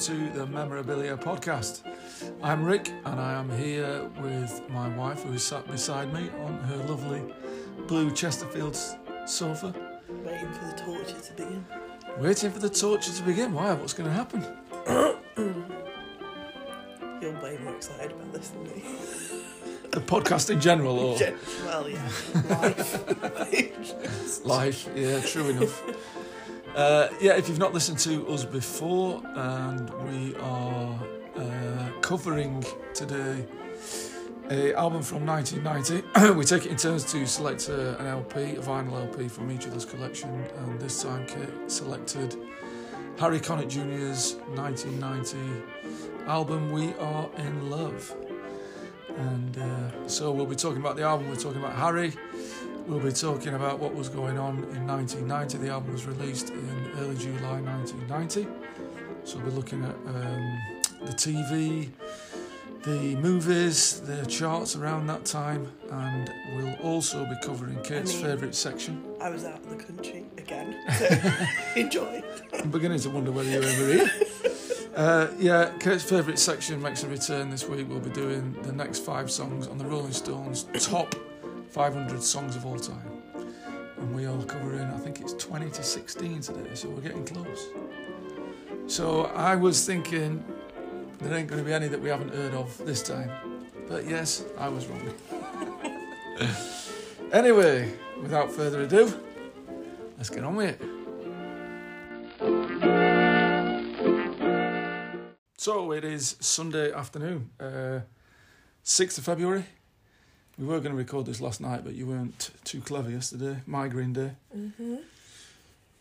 to the Memorabilia podcast. I'm Rick, and I am here with my wife, who is sat beside me on her lovely blue Chesterfield sofa, Waiting for the torture to begin. waiting for the torture to begin. Why? What's going to happen? You're way more excited about this than me. The podcast in general, or well, yeah, life. life? Yeah, true enough. Uh, yeah, if you've not listened to us before, and we are uh, covering today a album from 1990. we take it in turns to select uh, an LP, a vinyl LP from each other's collection, and this time Kate selected Harry Connick Jr.'s 1990 album "We Are in Love." And uh, so we'll be talking about the album. We're talking about Harry. We'll be talking about what was going on in 1990. The album was released in early July 1990. So we'll be looking at um, the TV, the movies, the charts around that time, and we'll also be covering Kate's mean- favourite section. I was out of the country again, so enjoy. I'm beginning to wonder whether you're ever here. Uh, yeah, Kate's favourite section makes a return this week. We'll be doing the next five songs on the Rolling Stones top 500 songs of all time. And we are covering, I think it's 20 to 16 today, so we're getting close. So I was thinking there ain't going to be any that we haven't heard of this time. But yes, I was wrong. anyway, without further ado, let's get on with it. So it is Sunday afternoon, uh, 6th of February. We were going to record this last night, but you weren't too clever yesterday, migraine day. Mm-hmm.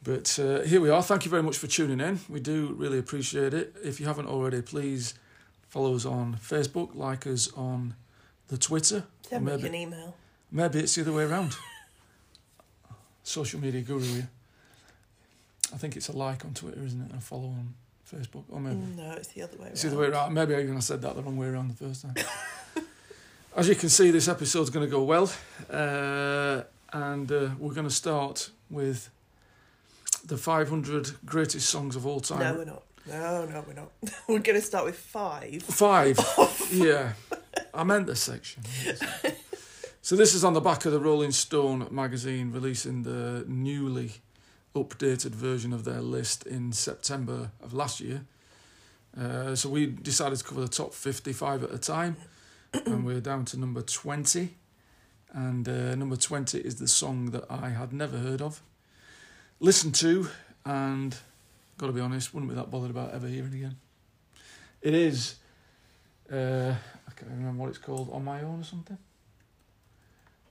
But uh, here we are. Thank you very much for tuning in. We do really appreciate it. If you haven't already, please follow us on Facebook, like us on the Twitter. Send me Maybe- an email. Maybe it's the other way around. Social media guru. I think it's a like on Twitter, isn't it? And a follow on Facebook. Or maybe. No, it's the other way. It's the other way around. Maybe I even I said that the wrong way around the first time. As you can see, this episode's going to go well, uh, and uh, we're going to start with the 500 greatest songs of all time. No, we're not. No, no, we're not. we're going to start with five. Five. yeah, I meant this section. so this is on the back of the Rolling Stone magazine releasing the newly updated version of their list in September of last year. Uh, so we decided to cover the top 55 at a time, and we're down to number 20. And uh, number 20 is the song that I had never heard of, listened to, and got to be honest, wouldn't be that bothered about ever hearing again. It is, uh, I can't remember what it's called, On My Own or something?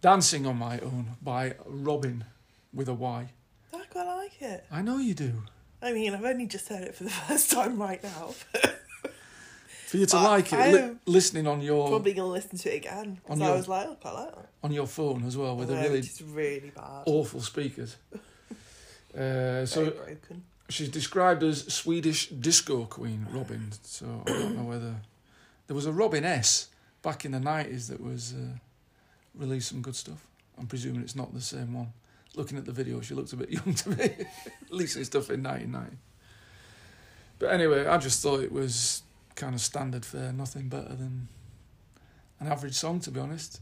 Dancing on My Own by Robyn with a Y. I quite like it. I know you do. I mean, I've only just heard it for the first time right now. For you to I- like it, li- listening on your Probably to listen to it again. On Because I your- was like, oh, I like that. on your phone as well with a really It's really bad. awful speakers. Uh, so she's described as Swedish disco queen Robyn. So I don't know whether there was a Robin S back in the nineties that was uh, released some good stuff. I'm presuming it's not the same one. Looking at the video, she looks a bit young to me. Releasing stuff in 1990. But anyway, I just thought it was kind of standard fare, nothing better than an average song, to be honest.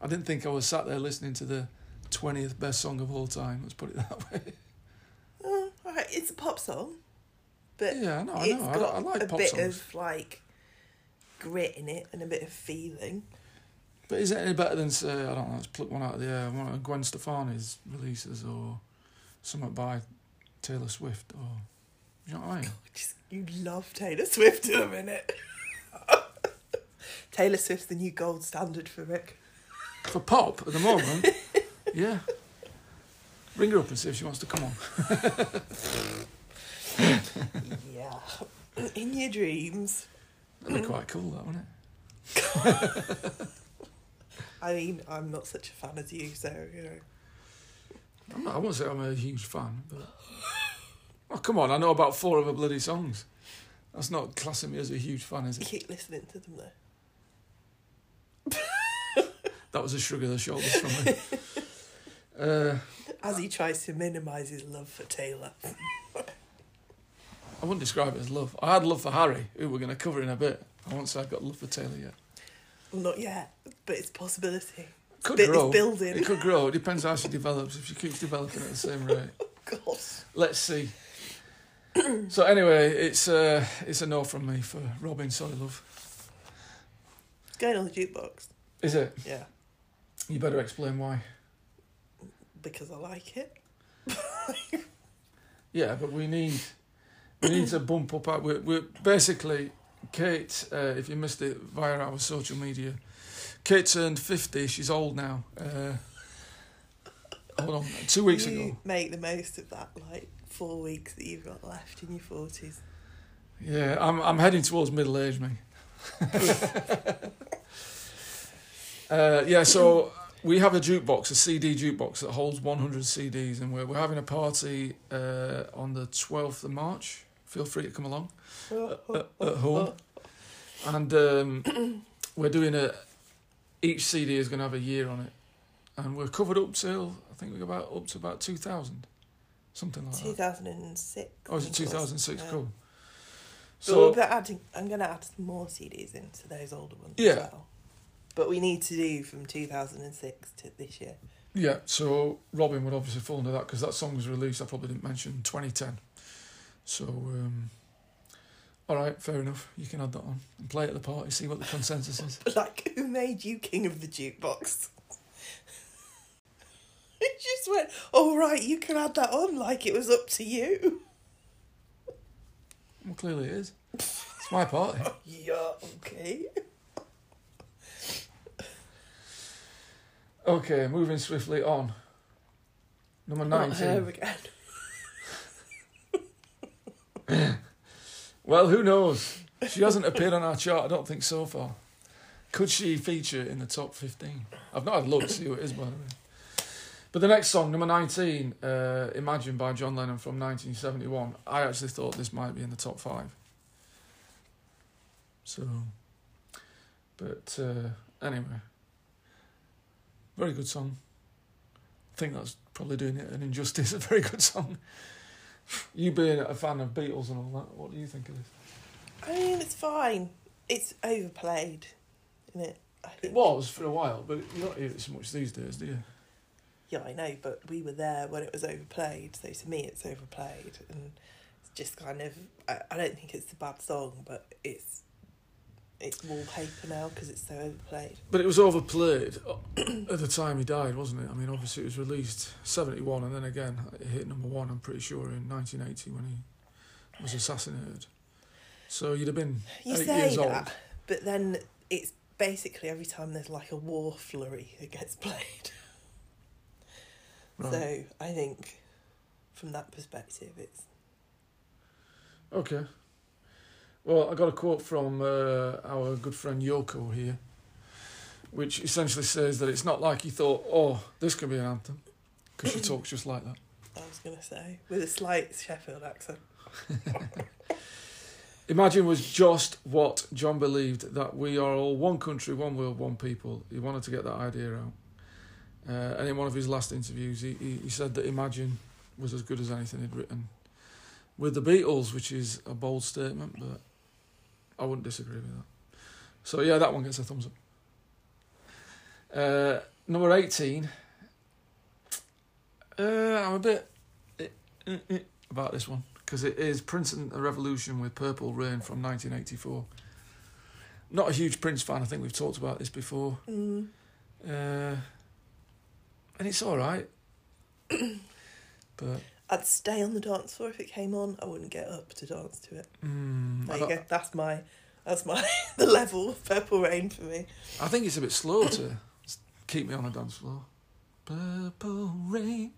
I didn't think I was sat there listening to the 20th best song of all time. Let's put it that way. Oh, it's a pop song. But Yeah, I know, I know. I, I like a bit songs. of like grit in it and a bit of feeling. But is it any better than say I don't know? Let's pluck one out of the air. One of Gwen Stefani's releases, or something by Taylor Swift, or you know what I mean? Just you love Taylor Swift in a minute. Taylor Swift's the new gold standard for Rick. For pop at the moment, yeah. Ring her up and see if she wants to come on. Yeah. In your dreams. That'd be quite cool, that wouldn't it? I mean, I'm not such a fan as you, so you know. I'm not, I won't say I'm a huge fan, but oh come on, I know about four of her bloody songs. That's not classing me as a huge fan, is it? Keep listening to them though. That was a shrug of the shoulders from me. Uh, As he tries to minimise his love for Taylor. I wouldn't describe it as love. I had love for Harry, who we're going to cover in a bit. I won't say I've got love for Taylor yet. Well, not yet, but it's a possibility. Could Bit- it's grow. building. It could grow. It depends how she develops. If she keeps developing at the same rate, God. let's see. so anyway, it's uh, it's a no from me for Robyn. Sorry, love. It's going on the jukebox. Is it? Yeah, You better explain why. because I like it. Yeah, but we need we need to bump up our. We're, we're basically Kate. Uh, if you missed it via our social media, Kate turned fifty. She's old now. Uh, hold on, two weeks you ago. make the most of that, like four weeks that you've got left in your forties. Yeah, I'm I'm heading towards middle age, me. uh, yeah, so we have a jukebox, a CD jukebox that holds 100 CDs, and we're we're having a party uh, on the 12th of March. Feel free to come along at, at home, and um, we're doing a. Each CD is going to have a year on it, and we're covered up till I think we're about up to about 2000, something like that. 2006. Oh, is it 2006? Yeah. Cool. So adding, I'm going to add some more CDs into those older ones Yeah. as well. But we need to do from 2006 to this year. Yeah, so Robyn would obviously fall into that because that song was released, I probably didn't mention, 2010. So, um, all right, fair enough. You can add that on and play it at the party, see what the consensus is. Like, who made you king of the jukebox? it just went, oh right, you can add that on like it was up to you. Well, clearly it is. It's my party. Yeah, okay. Okay, moving swiftly on. Number oh, Not her 19. again. Well, who knows? She hasn't appeared on our chart, I don't think so far. Could she feature in the top 15? I've not had a look to see who it is, by the way. But the next song, number 19, uh, Imagine by John Lennon from 1971, I actually thought this might be in the top five. So, but uh, anyway, very good song. I think that's probably doing it an injustice. A very good song. You being a fan of Beatles and all that, what do you think of this? I mean, it's fine. It's overplayed, isn't it? It was for a while, but you don't hear it so much these days, do you? Yeah, I know, but we were there when it was overplayed, so to me it's overplayed, and it's just kind of. I, I don't think it's a bad song, but it's it's wallpaper now because it's so overplayed. But it was overplayed at the time he died, wasn't it? I mean, obviously it was released 71 and then again it hit number one, I'm pretty sure, in 1980 when he was assassinated. So you'd have been You eight say years that, old. but then it's basically every time there's like a war flurry that gets played. Right. So I think, from that perspective, it's Okay. Well, I got a quote from uh, our good friend Yoko here, which essentially says that it's not like he thought, oh, this could be an anthem, because she talks just like that. I was gonna say with a slight Sheffield accent. Imagine was just what John believed that we are all one country, one world, one people. He wanted to get that idea out. Uh, and in one of his last interviews, he, he, he said that Imagine was as good as anything he'd written with the Beatles, which is a bold statement, but I wouldn't disagree with that. So, yeah, that one gets a thumbs up. Uh, number 18. Uh, I'm a bit eh, eh, eh about this one because it is Prince and the Revolution with Purple Rain from 1984. Not a huge Prince fan. I think we've talked about this before, Mm. uh, and it's all right. but I'd stay on the dance floor if it came on. I wouldn't get up to dance to it. mm, There I, you go. That's my that's my the level of Purple Rain for me. I think it's a bit slow to keep me on a dance floor. Purple Rain,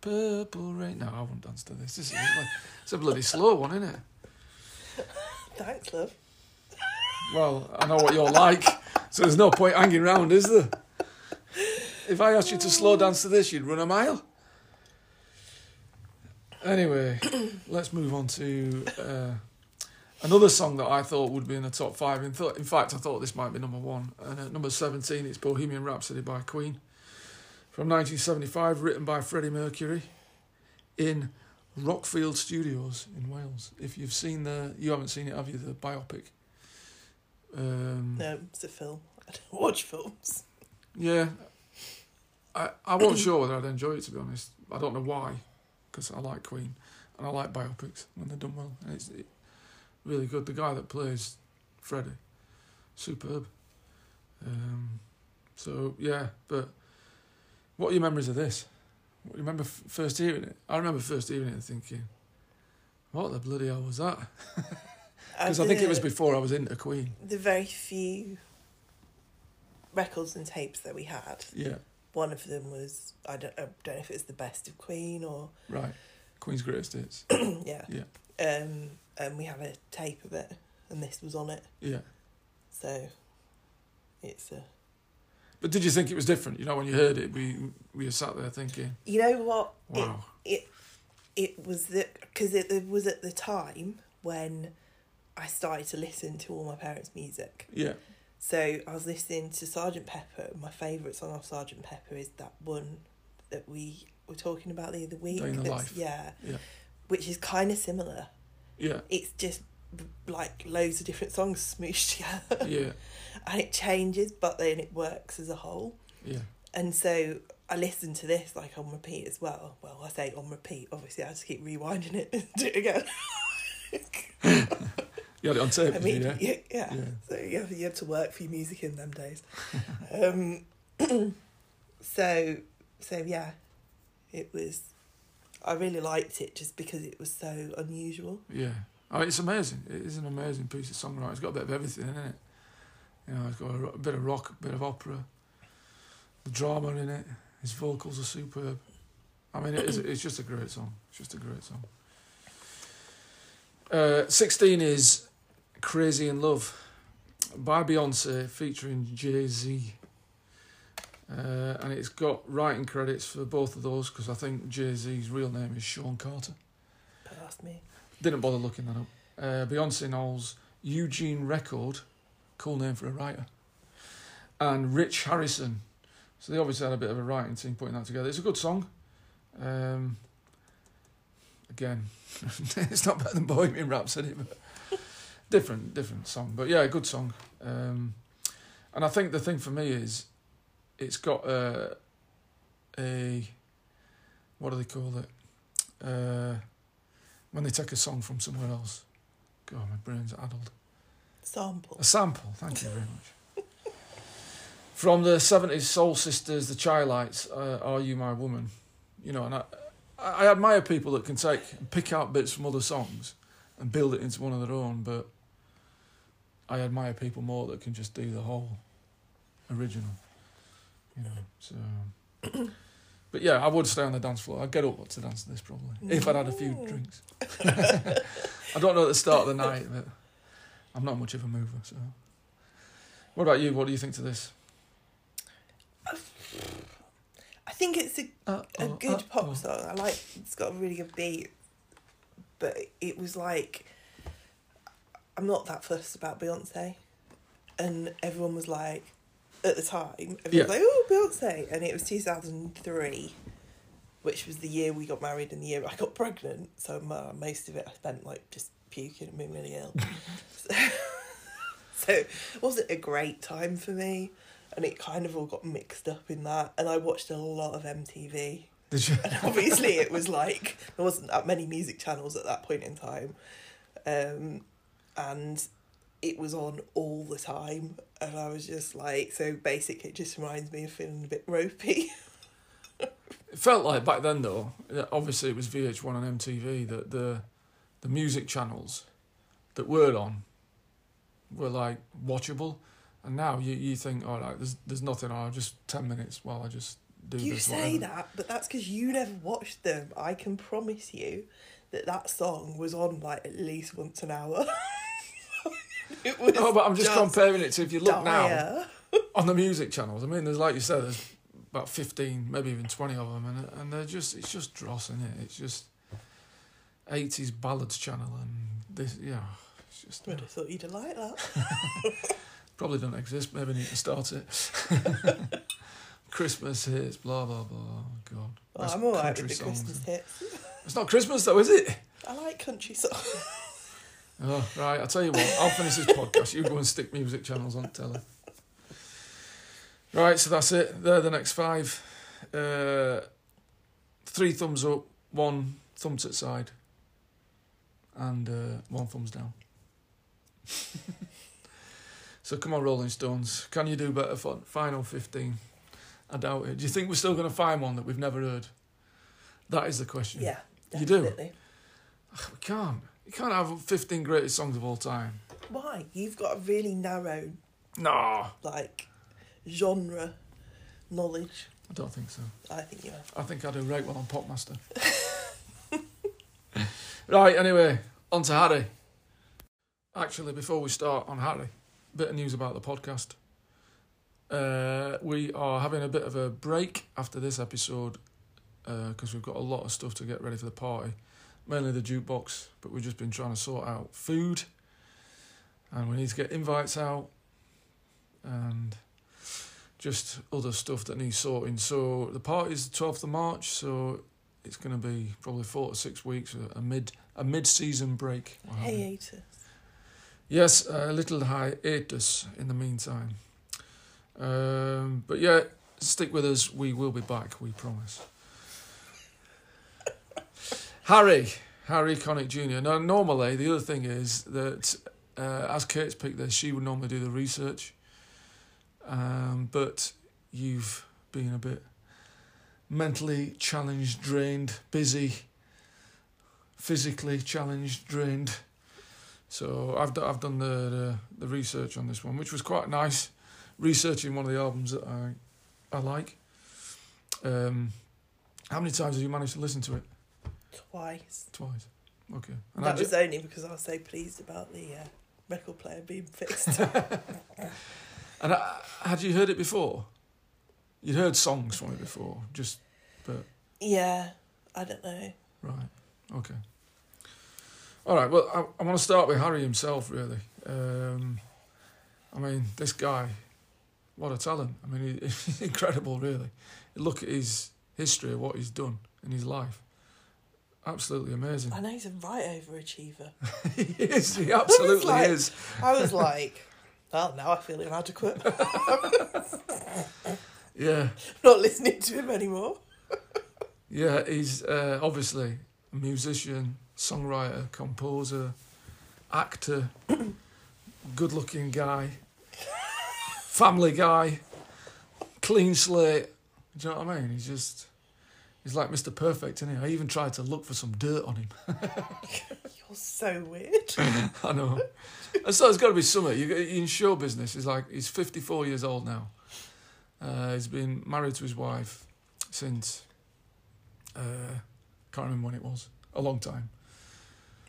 Purple Rain. No, I won't dance to this. this is like, it's a bloody slow one, isn't it? Thanks, love. Well, I know what you're like, so there's no point hanging round, is there? If I asked you to slow dance to this, you'd run a mile. Anyway, let's move on to uh, another song that I thought would be in the top five. In, th- in fact, I thought this might be number one. And at number 17, it's Bohemian Rhapsody by Queen from 1975, written by Freddie Mercury in Rockfield Studios in Wales. If you've seen the, you haven't seen it, have you? The biopic. Um, No, it's a film. I don't watch films. Yeah, I I wasn't sure whether I'd enjoy it to be honest. I don't know why, because I like Queen and I like biopics when they're done well. And it's it, really good. The guy that plays Freddie, superb. Um, so yeah, but what are your memories of this? What do you remember f- first hearing it? I remember first hearing it and thinking, "What the bloody hell was that?" Because I think it was before I was into Queen. the very few records and tapes that we had. Yeah, One of them was I don't, I don't know if it's the best of Queen or right. Queen's greatest hits. yeah. Yeah. Um, and we have a tape of it, and this was on it. Yeah. So, it's a. But did you think it was different? You know, when you heard it, we we were sat there thinking, You know what? "Wow, It it, it was the because it, it was at the time when I started to listen to all my parents' music. yeah, So I was listening to Sergeant Pepper. My favourite song of Sergeant Pepper is that one that we were talking about the other week. Day in the Life. Yeah. Yeah. Which is kind of similar. yeah, It's just like loads of different songs smooshed together. yeah, and it changes, but then it works as a whole. yeah, And so I listened to this like on repeat as well. Well, I say on repeat. Obviously, I just keep rewinding it and do it again. you had it on tape, I mean, you, yeah? yeah, yeah. Yeah. So you have, you have to work for your music in them days. um, so so yeah, it was. I really liked it just because it was so unusual. Yeah. Oh, it's amazing. It is an amazing piece of songwriting. It's got a bit of everything in it. You know, it's got a, ro- a bit of rock, a bit of opera, the drama in it. His vocals are superb. I mean, it is, it's just a great song. It's just a great song. Uh, 16 is Crazy in Love by Beyonce featuring Jay Z. Uh, and it's got writing credits for both of those because I think Jay Z's real name is Sean Carter. Past me. Didn't bother looking that up. Uh, Beyonce Knowles, Eugene Record, cool name for a writer, and Rich Harrison. So they obviously had a bit of a writing team putting that together. It's a good song. Um, again, it's not better than Bohemian Rhapsody, but different, different song. But yeah, good song. Um, and I think the thing for me is, it's got a, a what do they call it? Uh, when they take a song from somewhere else. God, my brain's addled. Sample. A sample, thank you very much. From the 70s Soul Sisters, the Chi-Lites, uh, Are You My Woman? You know, and I, I admire people that can take and pick out bits from other songs and build it into one of their own, but I admire people more that can just do the whole original. You know, so. But yeah, I would stay on the dance floor. I'd get up to dance to this probably if I'd had a few drinks. I don't know at the start of the night, but I'm not much of a mover. So, what about you? What do you think to this? I think it's a uh, a Uh-oh, good uh, pop uh-oh. song. I like it's got a really good beat, but it was like I'm not that fussed about Beyonce, and everyone was like, at the time, everyone Yeah. was like, oh Beyonce, and it was 2003, which was the year we got married and the year I got pregnant. So uh, most of it I spent like just puking and being really ill. so, so it wasn't a great time for me. And it kind of all got mixed up in that. And I watched a lot of MTV. Did you? And obviously, it was like there wasn't that many music channels at that point in time, um, and it was on all the time. And I was just like, so basically, it just reminds me of feeling a bit ropey. It felt like back then, though. Obviously, it was VH1 and MTV that the the music channels that were on were like watchable, and now you, you think, oh, all right, there's there's nothing. Oh, just ten minutes while I just do you this. say whatever. that, but that's because you never watched them. I can promise you that that song was on like at least once an hour. it was No, but I'm just, comparing it to if you look now on the music channels. I mean, there's like you said, there's about fifteen, maybe even twenty of them, and and they're just it's just dross in it. It's just eighties ballads channel, and this yeah, it's just Would have thought you'd have liked that. probably don't exist. Maybe need to start it. Christmas hits, blah blah blah. God. That's I'm alright country with the. Christmas hits. It's not Christmas though, is it? I like country songs. Oh, right. I'll tell you what. I'll finish this podcast. You go and stick music channels on telly. Right. So that's it. They're the next five. Uh, three thumbs up, one thumb to the side, and uh, one thumbs down. so come on, Rolling Stones. Can you do better for final fifteen? I doubt it. Do you think we're still going to find one that we've never heard? That is the question. yeah, You do? definitely. We can't. You can't have 15 greatest songs of all time. Why? You've got a really narrow, No, like, genre knowledge. I don't think so. I think you have. I think I do right well on Popmaster. right, anyway, on to Harry. Actually, before we start on Harry, bit of news about the podcast. Uh, we are having a bit of a break after this episode because we've got a lot of stuff to get ready for the party. Mainly the jukebox, but we've just been trying to sort out food and we need to get invites out and just other stuff that needs sorting. So the party's the 12th of March, so it's going to be probably four to six weeks, a- a mid a mid season break. Hiatus. Yes, a little hiatus in the meantime. Um, but yeah, stick with us. We will be back. We promise. Harry, Harry Connick Jr. Now, normally the other thing is that uh, as Kate's picked this, she would normally do the research, um, but you've been a bit mentally challenged, drained, busy, physically challenged, drained. So I've do, I've done the, the the research on this one, which was quite nice. Researching one of the albums that I I like. Um, how many times have you managed to listen to it? Twice. Twice. Okay. And that was only because I was so pleased about the uh, record player being fixed. and uh, had you heard it before? You'd heard songs from it before, just but yeah, I don't know. right. Okay. All right. Well, I, I want to start with Harry himself, really. Um, I mean, this guy, what a talent! I mean, he, he's incredible, really. Look at his history, of what he's done in his life. Absolutely amazing. I know he's a right overachiever. he is. He absolutely like- is. I was like, well, now I feel inadequate. Yeah. Not listening to him anymore. Yeah, he's uh, obviously a musician, songwriter, composer, actor, good looking guy, family guy, clean slate. Do you know what I mean? He's just, he's like Mr. Perfect, isn't he? I even tried to look for some dirt on him. You're so weird. I know. And so there's got to be something. You, in show business, he's like, he's 54 years old now. Uh, he's been married to his wife since, uh, can't remember when it was, a long time.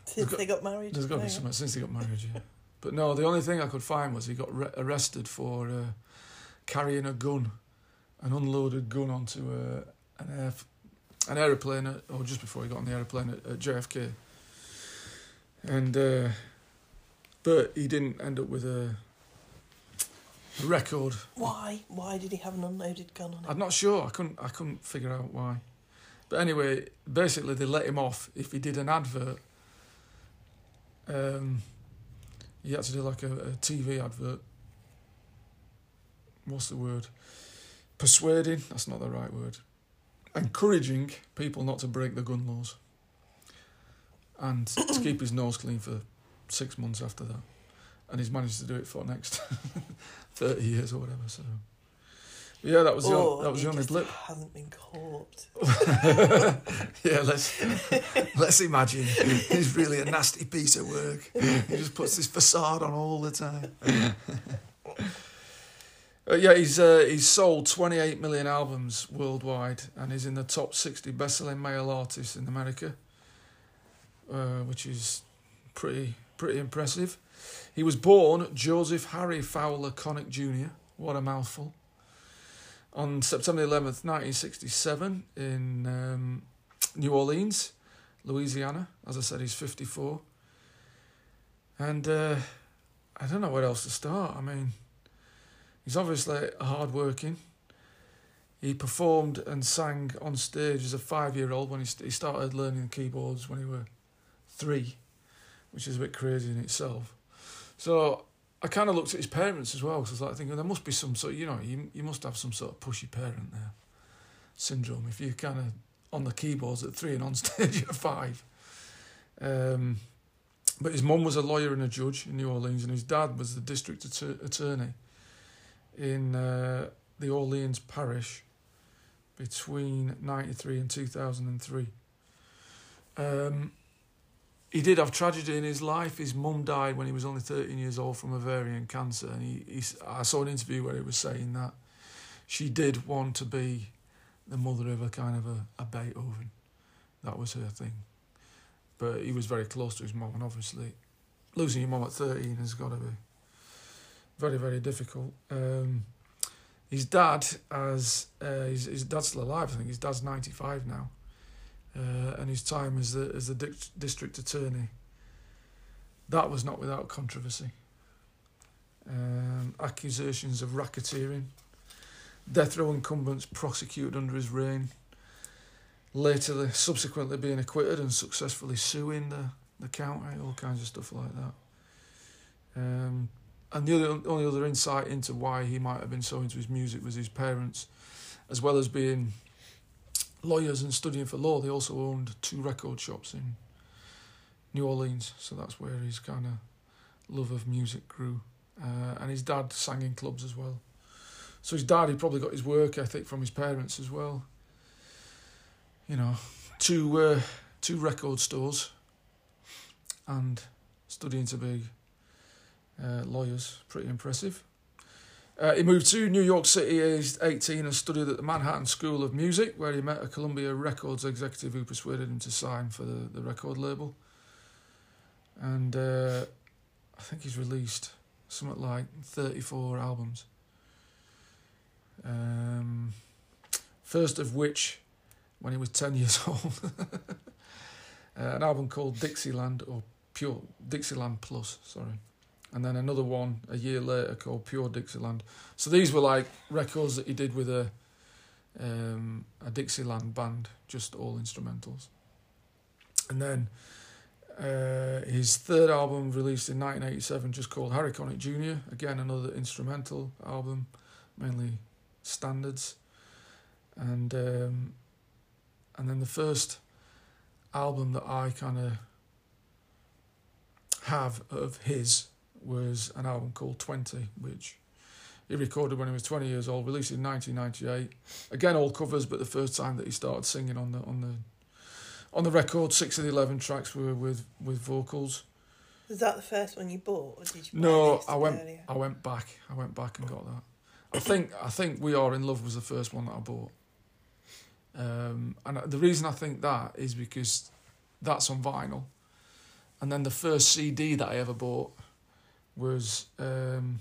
Since got- they got married. There's got to be something since they got married, yeah. But no, the only thing I could find was he got re- arrested for uh, carrying a gun, an unloaded gun onto uh, an air, an aeroplane, at, or just before he got on the aeroplane at, at JFK. And uh, but he didn't end up with a, a record. Why? Why did he have an unloaded gun on him? I'm not sure. I couldn't. I couldn't figure out why. But anyway, basically they let him off if he did an advert. Um, he had to do like a, a TV advert. What's the word? Persuading. That's not the right word. Encouraging people not to break the gun laws. And to keep his nose clean for six months after that. And he's managed to do it for next thirty years or whatever. So. Yeah, that was the, or oh, that was he the only blip. hasn't been caught. yeah, let's let's imagine he's really a nasty piece of work. He just puts this facade on all the time. Uh, yeah, he's uh, he's sold 28 million albums worldwide, and he's in the top 60 best-selling male artists in America, uh, which is pretty pretty impressive. He was born Joseph Harry Fowler Connick Jr. What a mouthful. On September 11th, 1967, in um, New Orleans, Louisiana. As I said, he's 54. And uh, I don't know where else to start. I mean, he's obviously hardworking. He performed and sang on stage as a five-year-old when he, st- he started learning keyboards when he were three, which is a bit crazy in itself. So I kind of looked at his parents as well because I was like thinking there must be some sort, you know, you you must have some sort of pushy parent there syndrome if you're kind of on the keyboards at three and on stage at five. Um, but his mum was a lawyer and a judge in New Orleans, and his dad was the district att- attorney in uh, the Orleans parish between 93 and 2003. Um, he did have tragedy in his life. His mum died when he was only 13 years old from ovarian cancer. And he, he, I saw an interview where he was saying that she did want to be the mother of a kind of a, a Beethoven. That was her thing. But he was very close to his mum, and obviously, losing your mum at 13 has got to be very, very difficult. Um, his dad, as uh, his, his dad's still alive, I think his dad's 95 now uh, and his time as the as the di- district attorney. That was not without controversy. Um, accusations of racketeering, death row incumbents prosecuted under his reign. Later, subsequently being acquitted and successfully suing the the county, all kinds of stuff like that. Um, and the other, only other insight into why he might have been so into his music was his parents, as well as being lawyers and studying for law, they also owned two record shops in New Orleans. So that's where his kind of love of music grew. Uh, and his dad sang in clubs as well. So his dad, he probably got his work ethic from his parents as well. You know, two uh, two record stores, and studying to be uh, lawyers. Pretty impressive. Uh, he moved to New York City aged 18 and studied at the Manhattan School of Music, where he met a Columbia Records executive who persuaded him to sign for the, the record label. And uh, I think he's released something like 34 albums. Um, first of which, when he was 10 years old, uh, an album called Dixieland, or Pure Dixieland Plus, sorry and then another one a year later called Pure Dixieland. So these were like records that he did with a um, a Dixieland band, just all instrumentals. And then uh, his third album released in 1987, just called Harry Connick Jr. Again, another instrumental album, mainly standards. And um, and then the first album that I kind of have of his was an album called 20, which he recorded when he was 20 years old, released in 1998. Again, all covers, but the first time that he started singing on the on the on the record, six of the 11 tracks were with with vocals. Was that the first one you bought, or did you? no, I went. Earlier? I went back. I went back and got that. I think. I think "We Are in Love" was the first one that I bought. Um, and the reason I think that is because that's on vinyl, and then the first CD that I ever bought was um,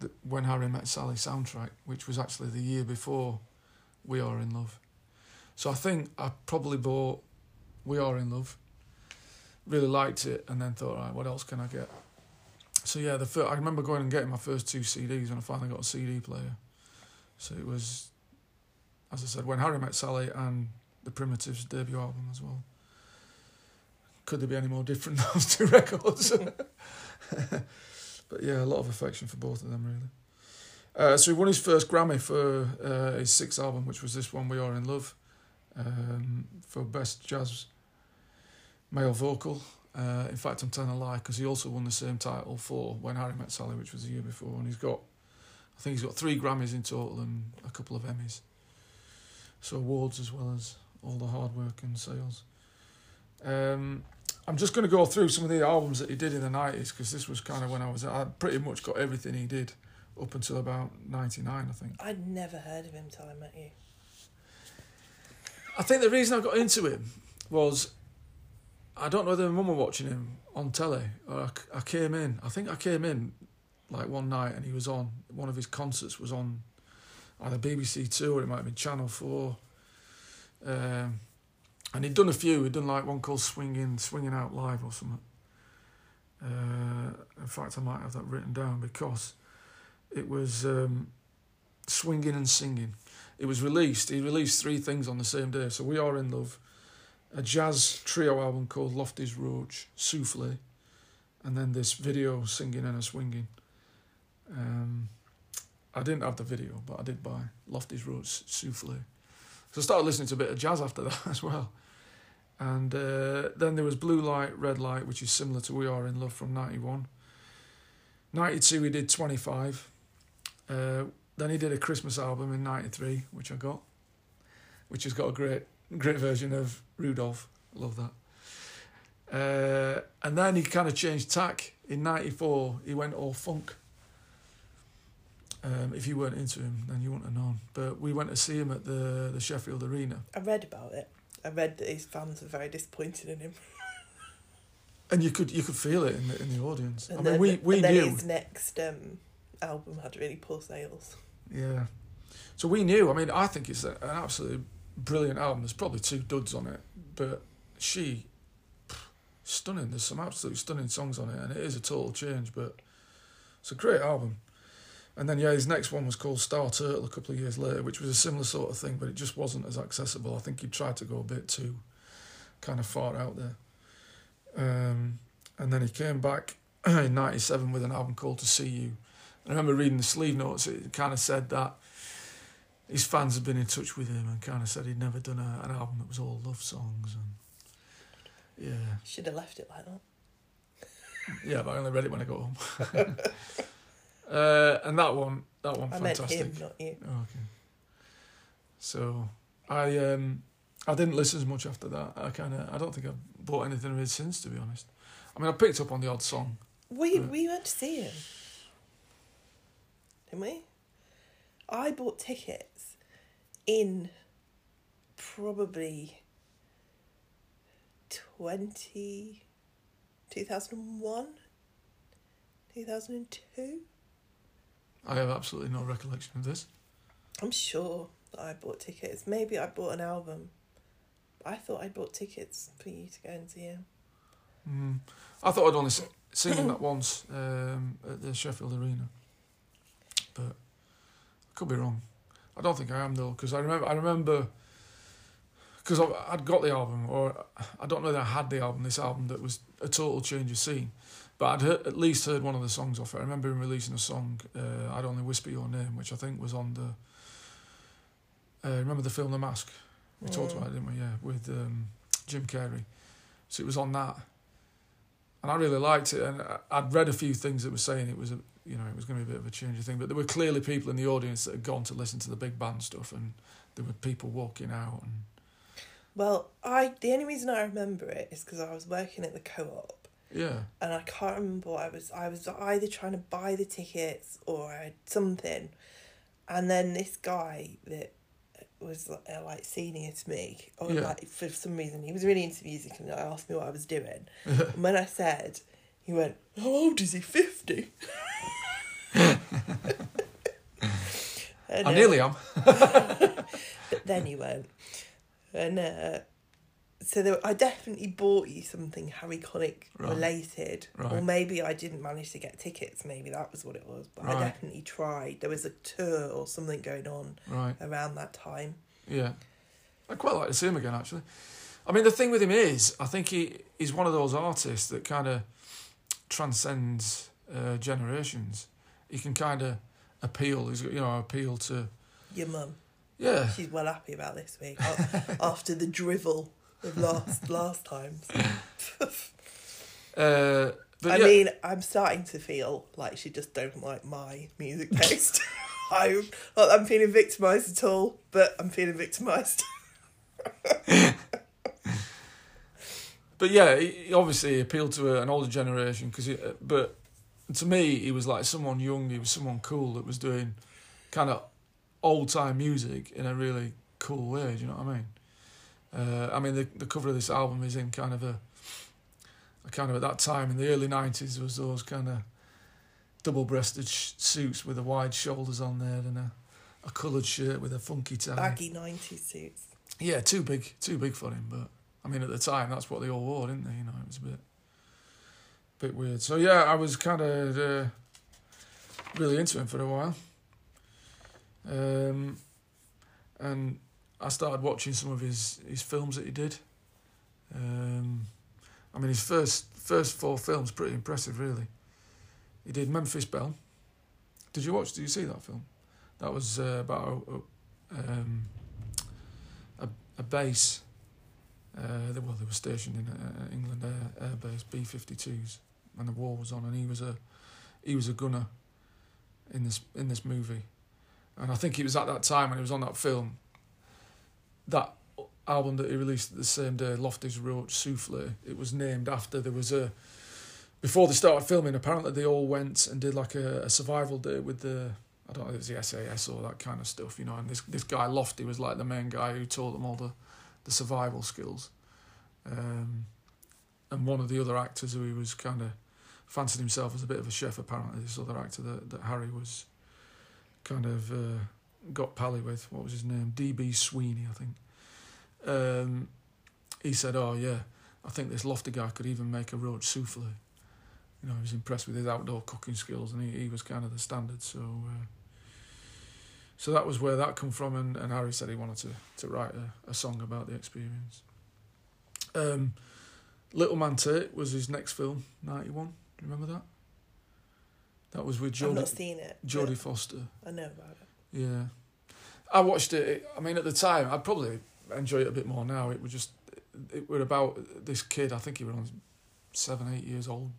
the When Harry Met Sally soundtrack, which was actually the year before We Are in Love. So I think I probably bought We Are in Love, really liked it, and then thought, right, what else can I get? So yeah, the first, I remember going and getting my first two CDs when I finally got a CD player. So it was, as I said, When Harry Met Sally and the Primitives debut album as well could there be any more different those two records? but yeah, a lot of affection for both of them, really. Uh, so he won his first Grammy for uh, his sixth album, which was this one, We Are in Love, um, for Best Jazz Male Vocal. Uh, in fact, I'm telling a lie because he also won the same title for When Harry Met Sally, which was the year before, and he's got, I think he's got three Grammys in total and a couple of Emmys. So awards as well as all the hard work and sales. Um, I'm just going to go through some of the albums that he did in the 90s because this was kind of when I was, I pretty much got everything he did up until about 99, I think. I'd never heard of him till I met you. I think the reason I got into him was I don't know whether my mum were watching him on telly or I, I came in. I think I came in like one night and he was on, one of his concerts was on either BBC Two or it might have been Channel 4. Um, and he'd done a few. He'd done like one called "Swinging Swinging Out Live" or something. Uh, in fact, I might have that written down because it was um, Swinging and Singing. It was released. He released three things on the same day. So We Are in Love, a jazz trio album called Lofty's Roach, Souffle, and then this video, Singing and a Swinging. Um, I didn't have the video, but I did buy Lofty's Roach, Souffle. So I started listening to a bit of jazz after that as well. And uh, then there was Blue Light, Red Light, which is similar to We Are in Love from 91. 92, he did 25. Uh, then he did a Christmas album in 93, which I got, which has got a great, great version of Rudolph. Love that. Uh, and then he kind of changed tack. In 94, he went all funk. Um, if you weren't into him, then you wouldn't have known. But we went to see him at the, the Sheffield Arena. I read about it. I read that his fans were very disappointed in him. And you could you could feel it in the in the audience. And I then, mean, we we and then knew. his next um, album had really poor sales. Yeah. So we knew. I mean, I think it's a, an absolutely brilliant album. There's probably two duds on it, but she, stunning. There's some absolutely stunning songs on it, and it is a total change. But it's a great album. And then yeah, his next one was called Star Turtle a couple of years later, which was a similar sort of thing, but it just wasn't as accessible. I think he tried to go a bit too, kind of far out there. Um, and then he came back in '97 with an album called To See You. I remember reading the sleeve notes. It kind of said that his fans had been in touch with him and kind of said he'd never done a, an album that was all love songs and yeah, Should have left it like that. yeah. But I only read it when I got home. uh, and that one, that one, I fantastic. meant him, not you. Oh, okay. So I um I didn't listen as much after that. I kind of I don't think I've bought anything of his since, to be honest. I mean, I picked up on the odd song. We Right. we went to see him, didn't we? I bought tickets in probably 20, 2001, 2002. I have absolutely no recollection of this. I'm sure that I bought tickets. Maybe I bought an album. I thought I bought tickets for you to go and see him. Mm. I thought I'd only se- seen him that once um, at the Sheffield Arena, but I could be wrong. I don't think I am though, because I remember I remember because I'd got the album, or I don't know that I had the album. This album that was a total change of scene, but I'd heard, at least heard one of the songs off it. I remember him releasing a song, uh, "I'd Only Whisper Your Name," which I think was on the. Uh, remember the film The Mask? We talked Mm. about it, didn't we? Yeah, with um, Jim Carrey. So it was on that, and I really liked it. And I'd read a few things that were saying it was a, you know, it was going to be a bit of a changing thing. But there were clearly people in the audience that had gone to listen to the big band stuff, and there were people walking out. And Well, I the only reason I remember it is because I was working at the co-op yeah, and I can't remember I was. I was either trying to buy the tickets or something, and then this guy that was uh, like senior to me, or Yeah. like for some reason he was really into music and I asked me what I was doing. and when I said, he went, "How old is he? 50? I uh, nearly am. but then he went, and uh, so there, I definitely bought you something Harry Connick Right. related, or maybe I didn't manage to get tickets. Maybe that was what it was. But I definitely tried. There was a tour or something going on Right. around that time. Yeah. I'd quite like to see him again, actually. I mean, the thing with him is, I think he he's one of those artists that kind of transcends uh, generations. He can kind of appeal. He's got, you know, appeal to. Your mum, Yeah. she's well happy about this week after the drivel of last last times. Uh, but I yeah, mean, I'm starting to feel like she just don't like my music taste. I'm not I'm feeling victimised at all, but I'm feeling victimised. but yeah, he, he obviously appealed to an older generation because, but to me, he was like someone young. He was someone cool that was doing kind of old time music in a really cool way. Do you know what I mean? Uh, I mean, the the cover of this album is in kind of a, a kind of at that time in the early nineties was those kind of double breasted sh- suits with the wide shoulders on there and a, a coloured shirt with a funky tie. Baggy 90s suits. Yeah, too big, too big for him. But I mean, at the time, that's what they all wore, didn't they? You know, it was a bit, bit weird. So yeah, I was kind of uh, really into him for a while. Um, and I started watching some of his, his films that he did. Um, I mean, his first first four films pretty impressive, really. He did Memphis Belle. Did you watch? Did you see that film? That was uh, about a, um, a, a base. Uh, they, well, they were stationed in uh, England Air, Air Base B fifty twos, and the war was on, and he was a he was a gunner in this in this movie, and I think it was at that time when he was on that film. That album that he released the same day, Lofty's Roach Souffle. It was named after there was a before they started filming. Apparently, they all went and did like a, a survival day with the I don't know, if it was the SAS or that kind of stuff, you know. And this this guy Lofty was like the main guy who taught them all the, the survival skills. Um, and one of the other actors who he was kind of fancied himself as a bit of a chef. Apparently, this other actor that that Harry was kind of uh, got pally with. What was his name? DB Sweeney, I think. Um, he said, "Oh yeah, I think this Lofty guy could even make a roach souffle." You know, he was impressed with his outdoor cooking skills, and he, he was kind of the standard. So, uh, so that was where that come from. And, and Harry said he wanted to to write a, a song about the experience. Um, Little Man Tate was his next film, ninety one. Do you remember that? That was with Jodie. I've not seen it. Jodie Foster. I know about it. Yeah, I watched it. I mean, at the time, I'd probably enjoy it a bit more now. It was just, it were about this kid. I think he was seven, eight years old,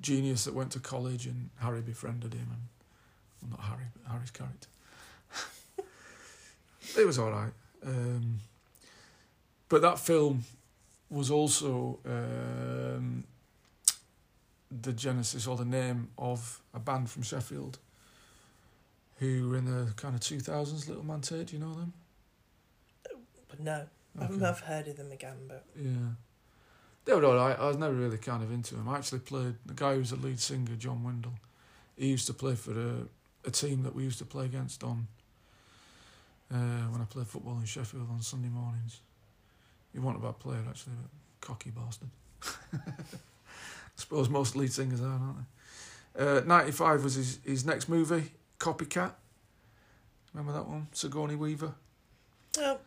genius that went to college, and Harry befriended him, and well, not Harry, but Harry's character. it was all right, um, but that film was also um, the genesis or the name of a band from Sheffield who were in the kind of 2000s, Little Man Tate. Do you know them? But no, Okay. I've, I've heard of them again, but Yeah. They were alright. I was never really kind of into them. I actually played the guy who's the lead singer, Jon Windle. He used to play for a, a team that we used to play against on uh, when I played football in Sheffield on Sunday mornings. He wasn't a bad player actually, but cocky bastard. I suppose most lead singers are, aren't they? Uh, 95 was his, his next movie, Copycat. Remember that one? Sigourney Weaver. oh,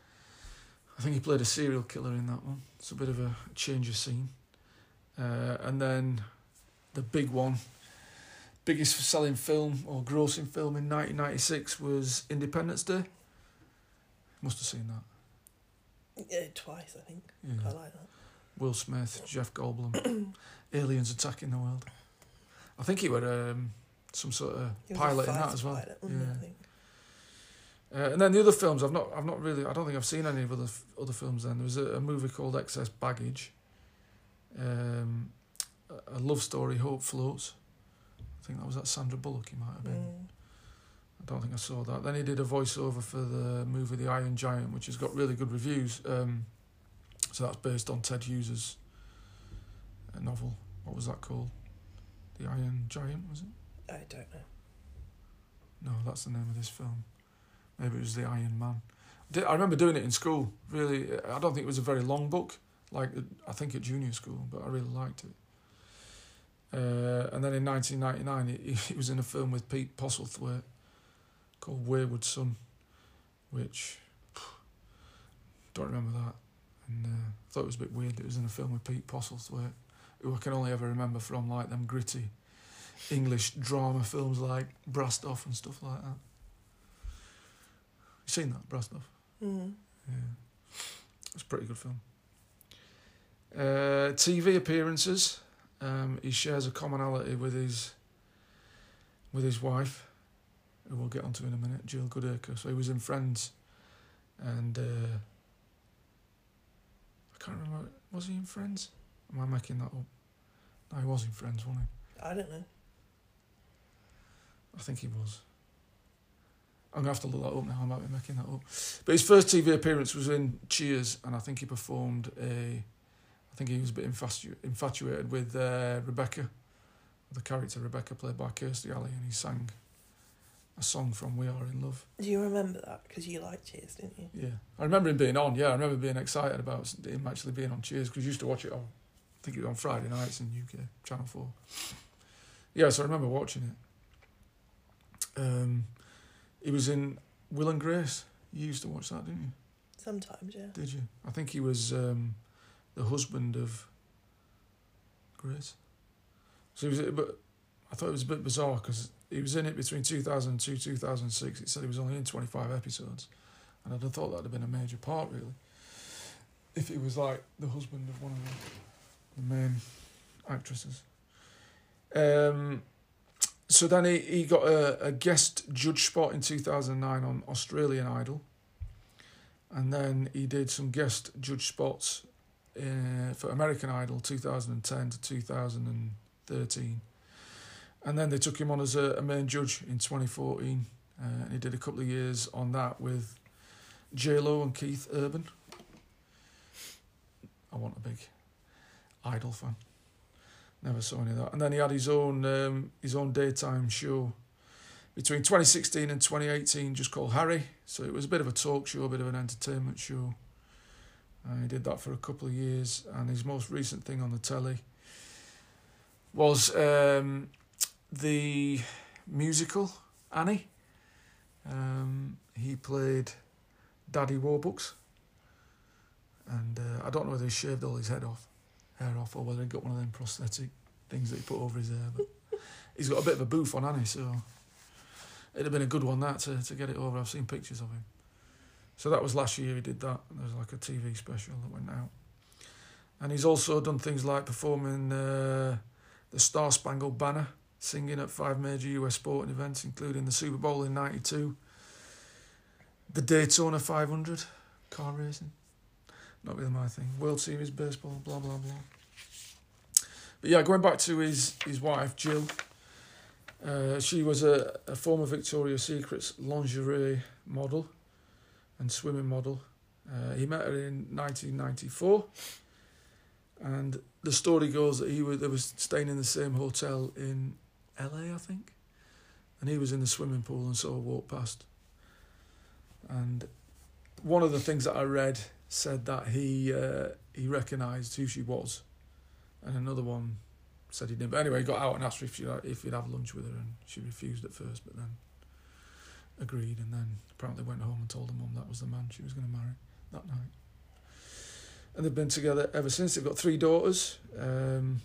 I think he played a serial killer in that one. It's a bit of a change of scene. Uh, and then the big one, biggest selling film or grossing film in 1996 was Independence Day. Must have seen that. yeah, twice I think. Yeah. I like that. Will Smith, Jeff Goldblum, aliens attacking the world. I think he were um, some sort of He was a pilot in that as well. pilot, Yeah. Uh, and then the other films, I've not, I've not really, I don't think I've seen any of other other films. Then there was a, a movie called Excess Baggage, um, a love story, Hope Floats. I think that was that Sandra Bullock. He might have been. Mm. I don't think I saw that. Then he did a voiceover for the movie The Iron Giant, which has got really good reviews. Um, so that's based on Ted Hughes's uh, novel. What was that called? The Iron Giant, was it? I don't know. No, that's the name of this film. Maybe it was The Iron Man. I remember doing it in school. Really, I don't think it was a very long book, like I think at junior school, but I really liked it. Uh, and then in 1999, he, he was in a film with Pete Postlethwaite called Wayward Son, which don't remember that. And uh, thought it was a bit weird that it was in a film with Pete Postlethwaite, who I can only ever remember from like them gritty English drama films like Brassed Off and stuff like that. You seen that Brassed Off? Mm. Yeah, it's a pretty good film. Uh, TV appearances. Um, he shares a commonality with his with his wife, who we'll get onto in a minute, Jill Goodacre. So he was in Friends, and uh, I can't remember. Was he in Friends? Am I making that up? No, he was in Friends, wasn't he? I don't know. I think he was. I'm gonna have to look that up now. I might be making that up. But his first TV appearance was in Cheers, and I think he performed a. I think he was a bit infatu- infatuated with uh, Rebecca, the character Rebecca played by Kirstie Alley, and he sang a song from We Are in Love. Do you remember that? Because you liked Cheers, didn't you? Yeah, I remember him being on. Yeah, I remember being excited about him actually being on Cheers because you used to watch it on. I think it was on Friday nights in UK Channel Four. Yeah, so I remember watching it. Um, he was in Will and Grace. You used to watch that, didn't you? Sometimes, yeah. Did you? I think he was um, the husband of Grace. So he was, but I thought it was a bit bizarre because he was in it between 2002 2006. It said he was only in 25 episodes, and I'd have thought that'd have been a major part really. If he was like the husband of one of the, the main actresses. Um, so then he, he got a, a guest judge spot in 2009 on Australian Idol. And then he did some guest judge spots uh, for American Idol 2010 to 2013. And then they took him on as a, a main judge in 2014. Uh, and he did a couple of years on that with J-Lo and Keith Urban. I want a big Idol fan. Never saw any of that. And then he had his own um, his own daytime show between 2016 and 2018, just called Harry. So it was a bit of a talk show, a bit of an entertainment show. He did that for a couple of years. And his most recent thing on the telly was um, the musical Annie. Um, he played Daddy Warbucks. And uh, I don't know whether he shaved all his head off hair off or whether he got one of them prosthetic things that he put over his hair. But he's got a bit of a boof on Annie, so it'd have been a good one that to, to get it over. I've seen pictures of him. So that was last year he did that. There was like a TV special that went out. And he's also done things like performing uh, the Star Spangled Banner, singing at five major US sporting events, including the Super Bowl in 92, the Daytona 500, car racing, not really my thing. World Series baseball, blah blah blah. But yeah, going back to his his wife Jill. Uh, she was a, a former Victoria's Secret's lingerie model and swimming model. Uh, he met her in 1994, and the story goes that he was they was staying in the same hotel in LA, I think, and he was in the swimming pool and saw her walk past. And one of the things that I read said that he uh, he recognised who she was, and another one said he didn't. But anyway, he got out and asked her if she if he'd have lunch with her, and she refused at first, but then agreed, and then apparently went home and told her mum that was the man she was going to marry that night. And they've been together ever since. They've got three daughters. Um,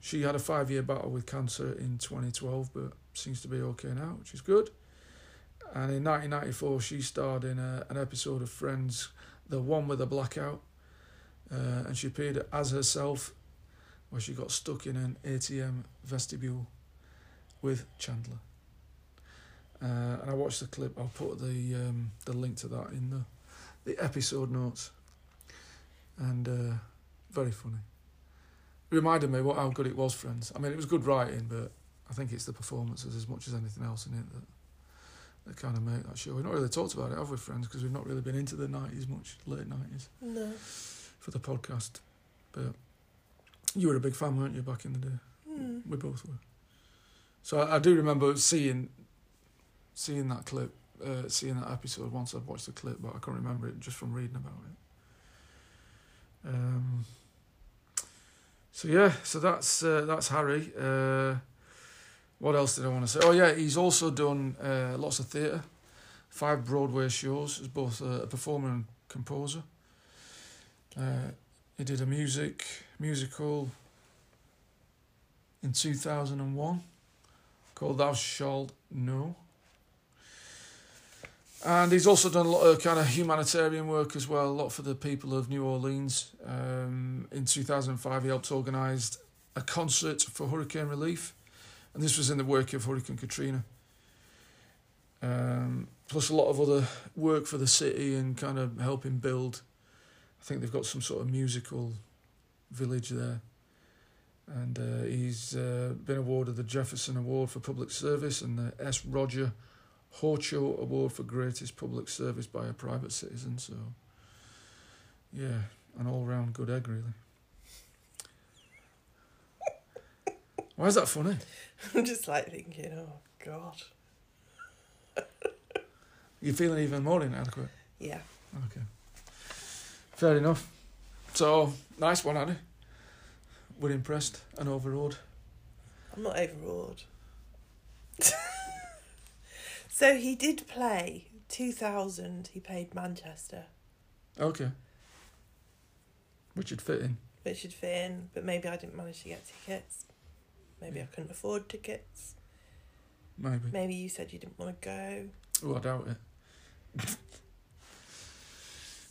she had a five year battle with cancer in 2012, but seems to be okay now, which is good. And in 1994, she starred in a, an episode of Friends the one with the blackout, uh, and she appeared as herself, where she got stuck in an ATM vestibule with Chandler. Uh, and I watched the clip. I'll put the um, the link to that in the the episode notes. And uh, very funny. It reminded me what how good it was, friends. I mean, it was good writing, but I think it's the performances as much as anything else in it that that kind of make that show. We've not really talked about it, have we, friends? Because we've not really been into the 90s much, late 90s. No. For the podcast. But you were a big fan, weren't you, back in the day? Mm. We both were. So I, I do remember seeing seeing that clip, uh, seeing that episode once I'd watched the clip, but I can't remember it just from reading about it. Um, so yeah, so that's uh, that's Harry. Uh, what else did I want to say? Oh yeah, he's also done uh, lots of theatre, five Broadway shows as both a, performer and composer. Uh, he did a music musical in two thousand and one called "Thou Shalt Not." And he's also done a lot of kind of humanitarian work as well, a lot for the people of New Orleans. Um, in 2005, he helped organise a concert for hurricane relief and this was in the wake of Hurricane Katrina. Um, plus a lot of other work for the city and kind of helping build. I think they've got some sort of musical village there. And uh, he's uh, been awarded the Jefferson Award for Public Service and the S. Roger Horchow Award for Greatest Public Service by a Private Citizen. So, yeah, an all round good egg, really. Why is that funny? I'm just like thinking, oh God. You're feeling even more inadequate. Yeah. Okay. Fair enough. So nice one, Annie. We're impressed and overawed. I'm not overawed. so he did play 2000, he played Manchester, Okay. Which would fit in. which should fit in, but maybe I didn't manage to get tickets. Maybe I couldn't afford tickets. Maybe. Maybe you said you didn't want to go. Oh, I doubt it.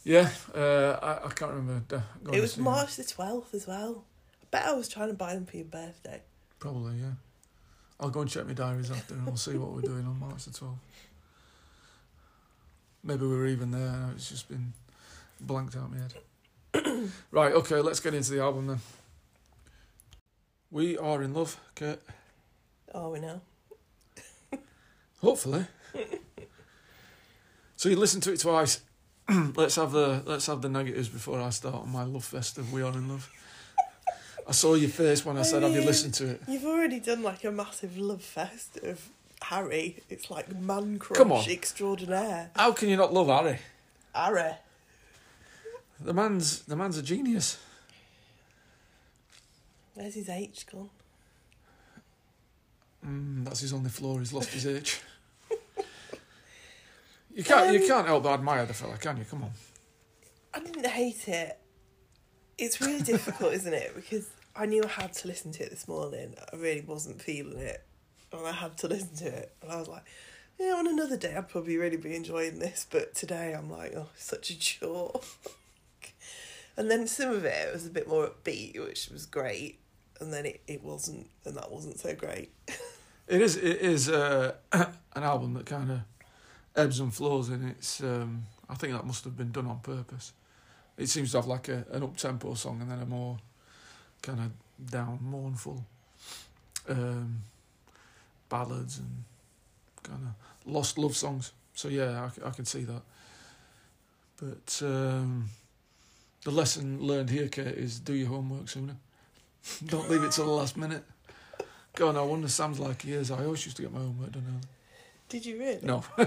yeah, uh, I, I can't remember. it was. March the 12th as well. I bet I was trying to buy them for your birthday. Probably, yeah. I'll go and check my diaries after and we'll see what we're doing on March the 12th. Maybe we were even there it's just been blanked out my head. right, okay, let's get into the album then. We are in love, Kate. Oh, we know. Hopefully. so you listen to it twice. let's have the let's have the negatives before I start on my love fest of We Are in Love. I saw your face when I said, "Have you listened to it?" You've already done like a massive love fest of Harry. It's like man crush Come on. extraordinaire. How can you not love Harry? Harry. The man's the man's a genius. Where's his H gone? Mm, that's his only flaw. He's lost his H. You can't you Um, can't help but admire the fella, can you? Come on. I didn't hate it. It's really difficult, isn't it? Because I knew I had to listen to it this morning. I really wasn't feeling it. And I had to listen to it. And I was like, yeah, on another day I'd probably really be enjoying this. But today I'm like, oh, such a chore. and then some of it was a bit more upbeat, which was great. And then it, it wasn't, and that wasn't so great. It is it is uh, an album that kind of ebbs and flows, and it's um, I think that must have been done on purpose. It seems to have like a, an up tempo song and then a more kind of down, mournful um, ballads and kind of lost love songs. So yeah, I, I can see that. But um, the lesson learned here, Kate, is do your homework sooner. Don't leave it till the last minute. God, no wonder Sam's like he is. I always used to get my homework done early. Did you really? No,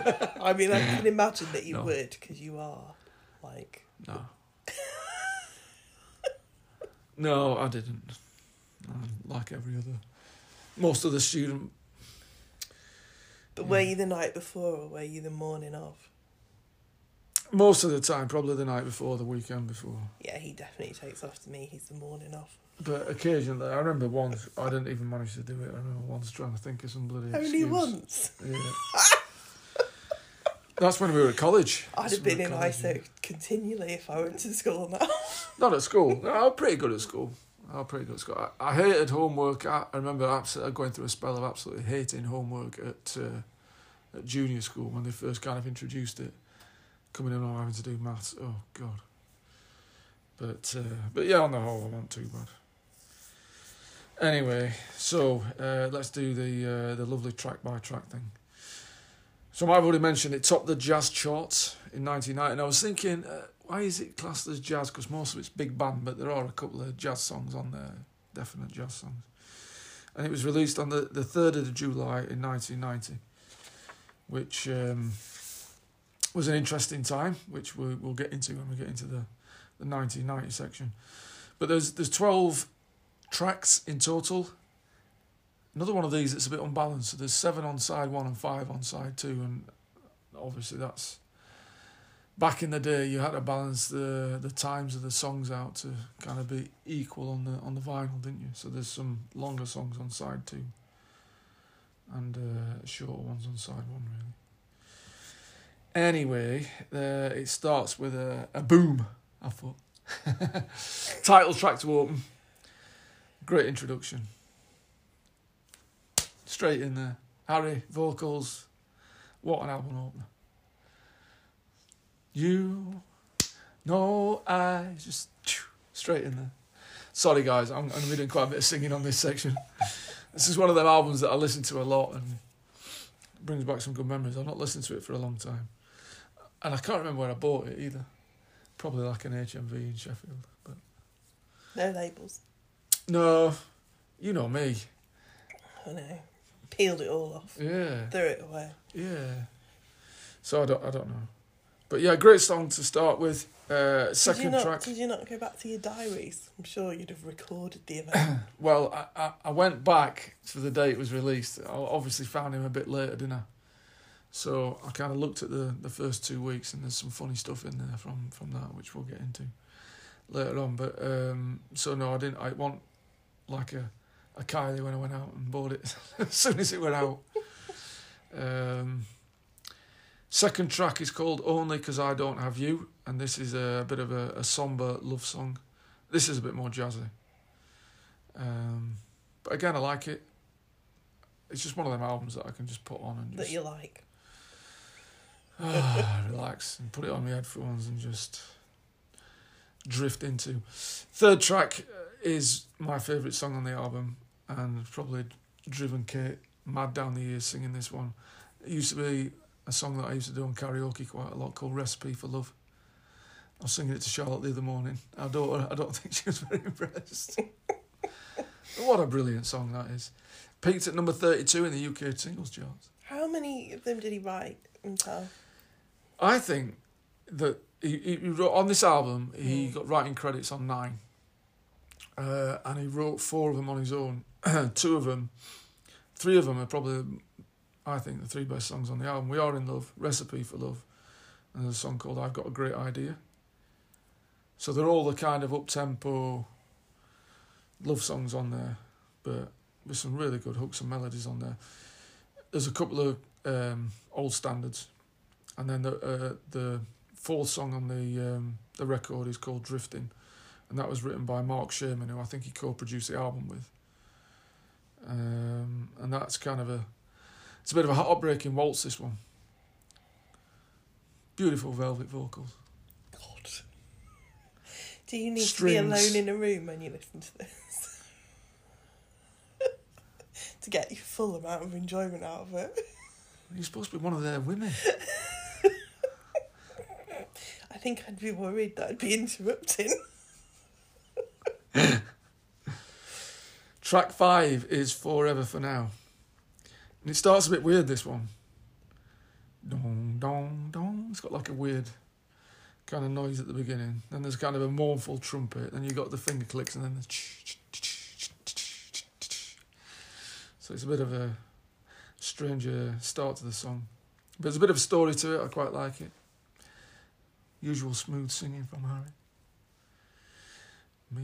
I mean, I can imagine that you No. would, because you are like no. no, I didn't. Um, like every other, most of the student. But were you the night before or were you the morning of? Most of the time, probably the night before, the weekend before. Yeah, he definitely takes after me. He's the morning off. But occasionally, I remember once I didn't even manage to do it. I remember once trying to think of some bloody Only excuse. once. Yeah. That's when we were at college. I'd That's have been in college, ISO continually if I went to school now. Not at school. No, I was pretty good at school. I was pretty good at school. I, I hated homework. I, I remember absolutely going through a spell of absolutely hating homework at uh, at junior school when they first kind of introduced it. Coming in and having to do maths. Oh god. But uh, but yeah, on the whole, I wasn't too bad. Anyway, so uh, let's do the uh, the lovely track by track thing. So I've already mentioned it topped the jazz charts in 1990. And I was thinking, uh, why is it classed as jazz? Because most of it's big band, but there are a couple of jazz songs on there, definite jazz songs. And it was released on the, the 3rd of July in 1990, which um, was an interesting time, which we, we'll get into when we get into the, the 1990 section. But there's there's 12 tracks in total. Another one of these that's a bit unbalanced. So there's seven on side one and five on side two, and obviously that's back in the day. You had to balance the the times of the songs out to kind of be equal on the on the vinyl, didn't you? So there's some longer songs on side two, and uh, shorter ones on side one, really. Anyway, uh, it starts with a, a boom. I thought title track to open. Great introduction straight in there. Harry, vocals, what an album opener. You no, I just straight in there. Sorry guys, I'm, I'm going to be doing quite a bit of singing on this section. This is one of them albums that I listen to a lot and brings back some good memories. I've not listened to it for a long time. And I can't remember where I bought it either. Probably like an HMV in Sheffield. But No labels. no, you know me. I know. Peeled it all off. Yeah. Threw it away. Yeah. So I don't I don't know. But yeah, great song to start with. Uh, Did you, not, track. did you not go back to your diaries? I'm sure you'd have recorded the event. Well, I, I, I went back to the day it was released. I obviously found him a bit later, didn't I? So I kind of looked at the, the first two weeks, and there's some funny stuff in there from, from that, which we'll get into later on. But um, so no, I didn't. I want like a a Kylie when I went out and bought it as soon as it went out. Um, second track is called Only Because I Don't Have You, and this is a bit of a, a somber love song. This is a bit more jazzy. Um, but again, I like it. It's just one of them albums that I can just put on and just, That you like. relax and put it on my headphones and just drift into. Third track is my favourite song on the album and probably driven Kate mad down the years singing this one. It used to be a song that I used to do on karaoke quite a lot called Recipe for Love. I was singing it to Charlotte the other morning. Our daughter, I don't think she was very impressed. What a brilliant song that is. Peaked at number 32 in the UK singles charts. How many of them did he write himself? I think that he, he wrote on this album. He got writing credits on nine, uh, and he wrote four of them on his own. Two of them, three of them are probably, I think, the three best songs on the album. We are in love, recipe for love, and there's a song called "I've Got a Great Idea." So they're all the kind of up tempo love songs on there, but with some really good hooks and melodies on there. There's a couple of um, old standards and then the uh, the fourth song on the um, the record is called Drifting, and that was written by Mark Sherman, who I think he co-produced the album with. Um, and that's kind of a it's a bit of a heartbreaking waltz. This one, beautiful velvet vocals. God. Do you need to be alone in a room when you listen to this? to get your full amount of enjoyment out of it. You're supposed to be one of their women. I think I'd be worried that I'd be interrupting. Track five is Forever for Now. And it starts a bit weird, this one. Dong, dong, dong. It's got like a weird kind of noise at the beginning. Then there's kind of a mournful trumpet. Then you've got the finger clicks and then the. So it's a bit of a stranger start to the song. But there's a bit of a story to it. I quite like it. Usual smooth singing from Harry. Meet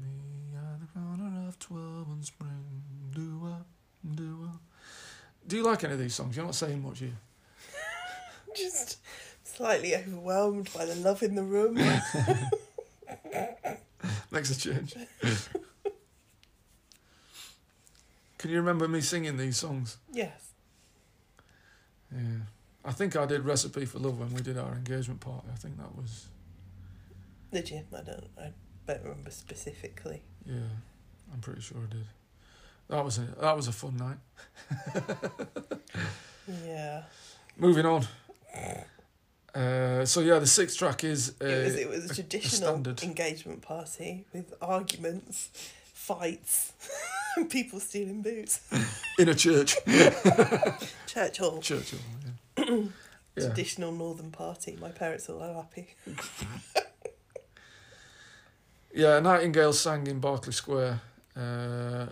me at the corner of 12 and spring. Do up, do. Do you like any of these songs? You're not saying much here. Just slightly overwhelmed by the love in the room. Makes a change. Can you remember me singing these songs? yes. Yeah. I think I did Recipe for Love when we did our engagement party. I think that was, Did you? I don't. I don't remember specifically. yeah, I'm pretty sure I did. That was a that was a fun night. Yeah. Moving on. Uh, so yeah, the sixth track is uh, it was. It was a- a a traditional engagement party with arguments, fights, and people stealing boots. in a church. Church hall. Church. Yeah. yeah. Traditional northern party. My parents are all happy. Yeah, Nightingale sang in Berkeley Square. Uh,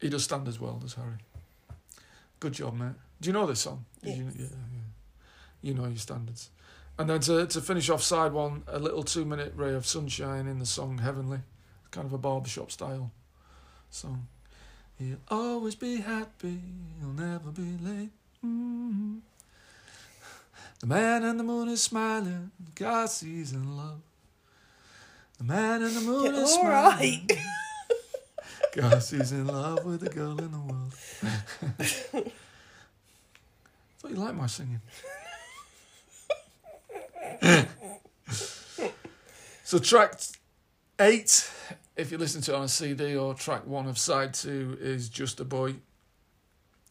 he does stand as well, does Harry. Good job, mate. Do you know this song? Did You, yeah, yeah. You know your standards. And then to, to finish off side one, a little two minute ray of sunshine in the song Heavenly. Kind of a barbershop style song. He'll always be happy, he'll never be late. Mm The man in the moon is smiling, God sees in love. The man in the moon is all smiling. right. Cause he's in love with the girl in the world. thought you liked my singing. so track eight, if you listen to it on a CD, or track one of side two is Just a Boy.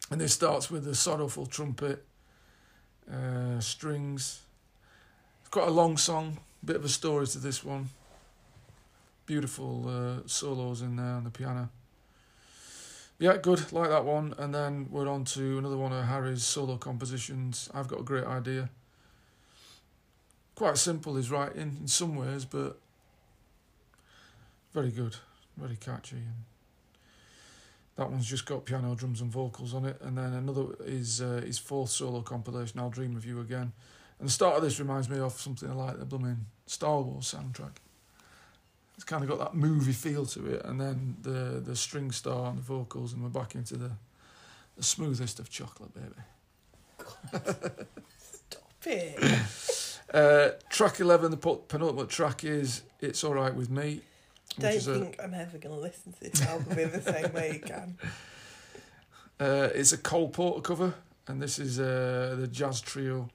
And this starts with a sorrowful trumpet, uh, strings. It's quite a long song, bit of a story to this one. Beautiful uh, solos in there on the piano. Yeah, good, like that one. And then we're on to another one of Harry's solo compositions. I've got a great idea. Quite simple his writing in some ways, but very good, very catchy. And That one's just got piano, drums, and vocals on it. And then another is uh, his fourth solo compilation, I'll Dream of You Again. And the start of this reminds me of something like the blooming Star Wars soundtrack. It's kind of got that movie feel to it, and then the the string star and the vocals, and we're back into the the smoothest of chocolate, baby. Stop it. Uh, track eleven, the penultimate track is "It's All Right with Me." Don't think I'm ever going to listen to this album in the same way again. Uh, it's a Cole Porter cover, and this is uh, the jazz trio,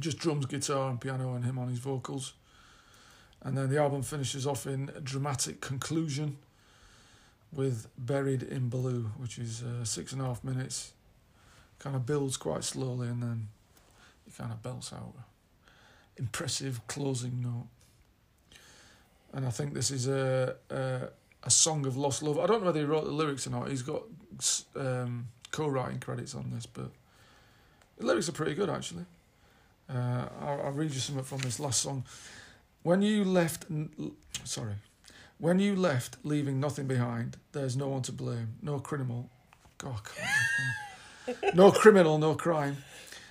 just drums, guitar, and piano, and him on his vocals. And then the album finishes off in a dramatic conclusion with Buried in Blue, which is uh, six and a half minutes. Kind of builds quite slowly, and then it kind of belts out impressive closing note. And I think this is a, a a song of lost love. I don't know whether he wrote the lyrics or not. He's got um, co-writing credits on this, but the lyrics are pretty good actually. Uh, I'll, I'll read you something from this last song. When you left, sorry, when you left, leaving nothing behind. There's no one to blame, no criminal. Can't- no criminal, no crime.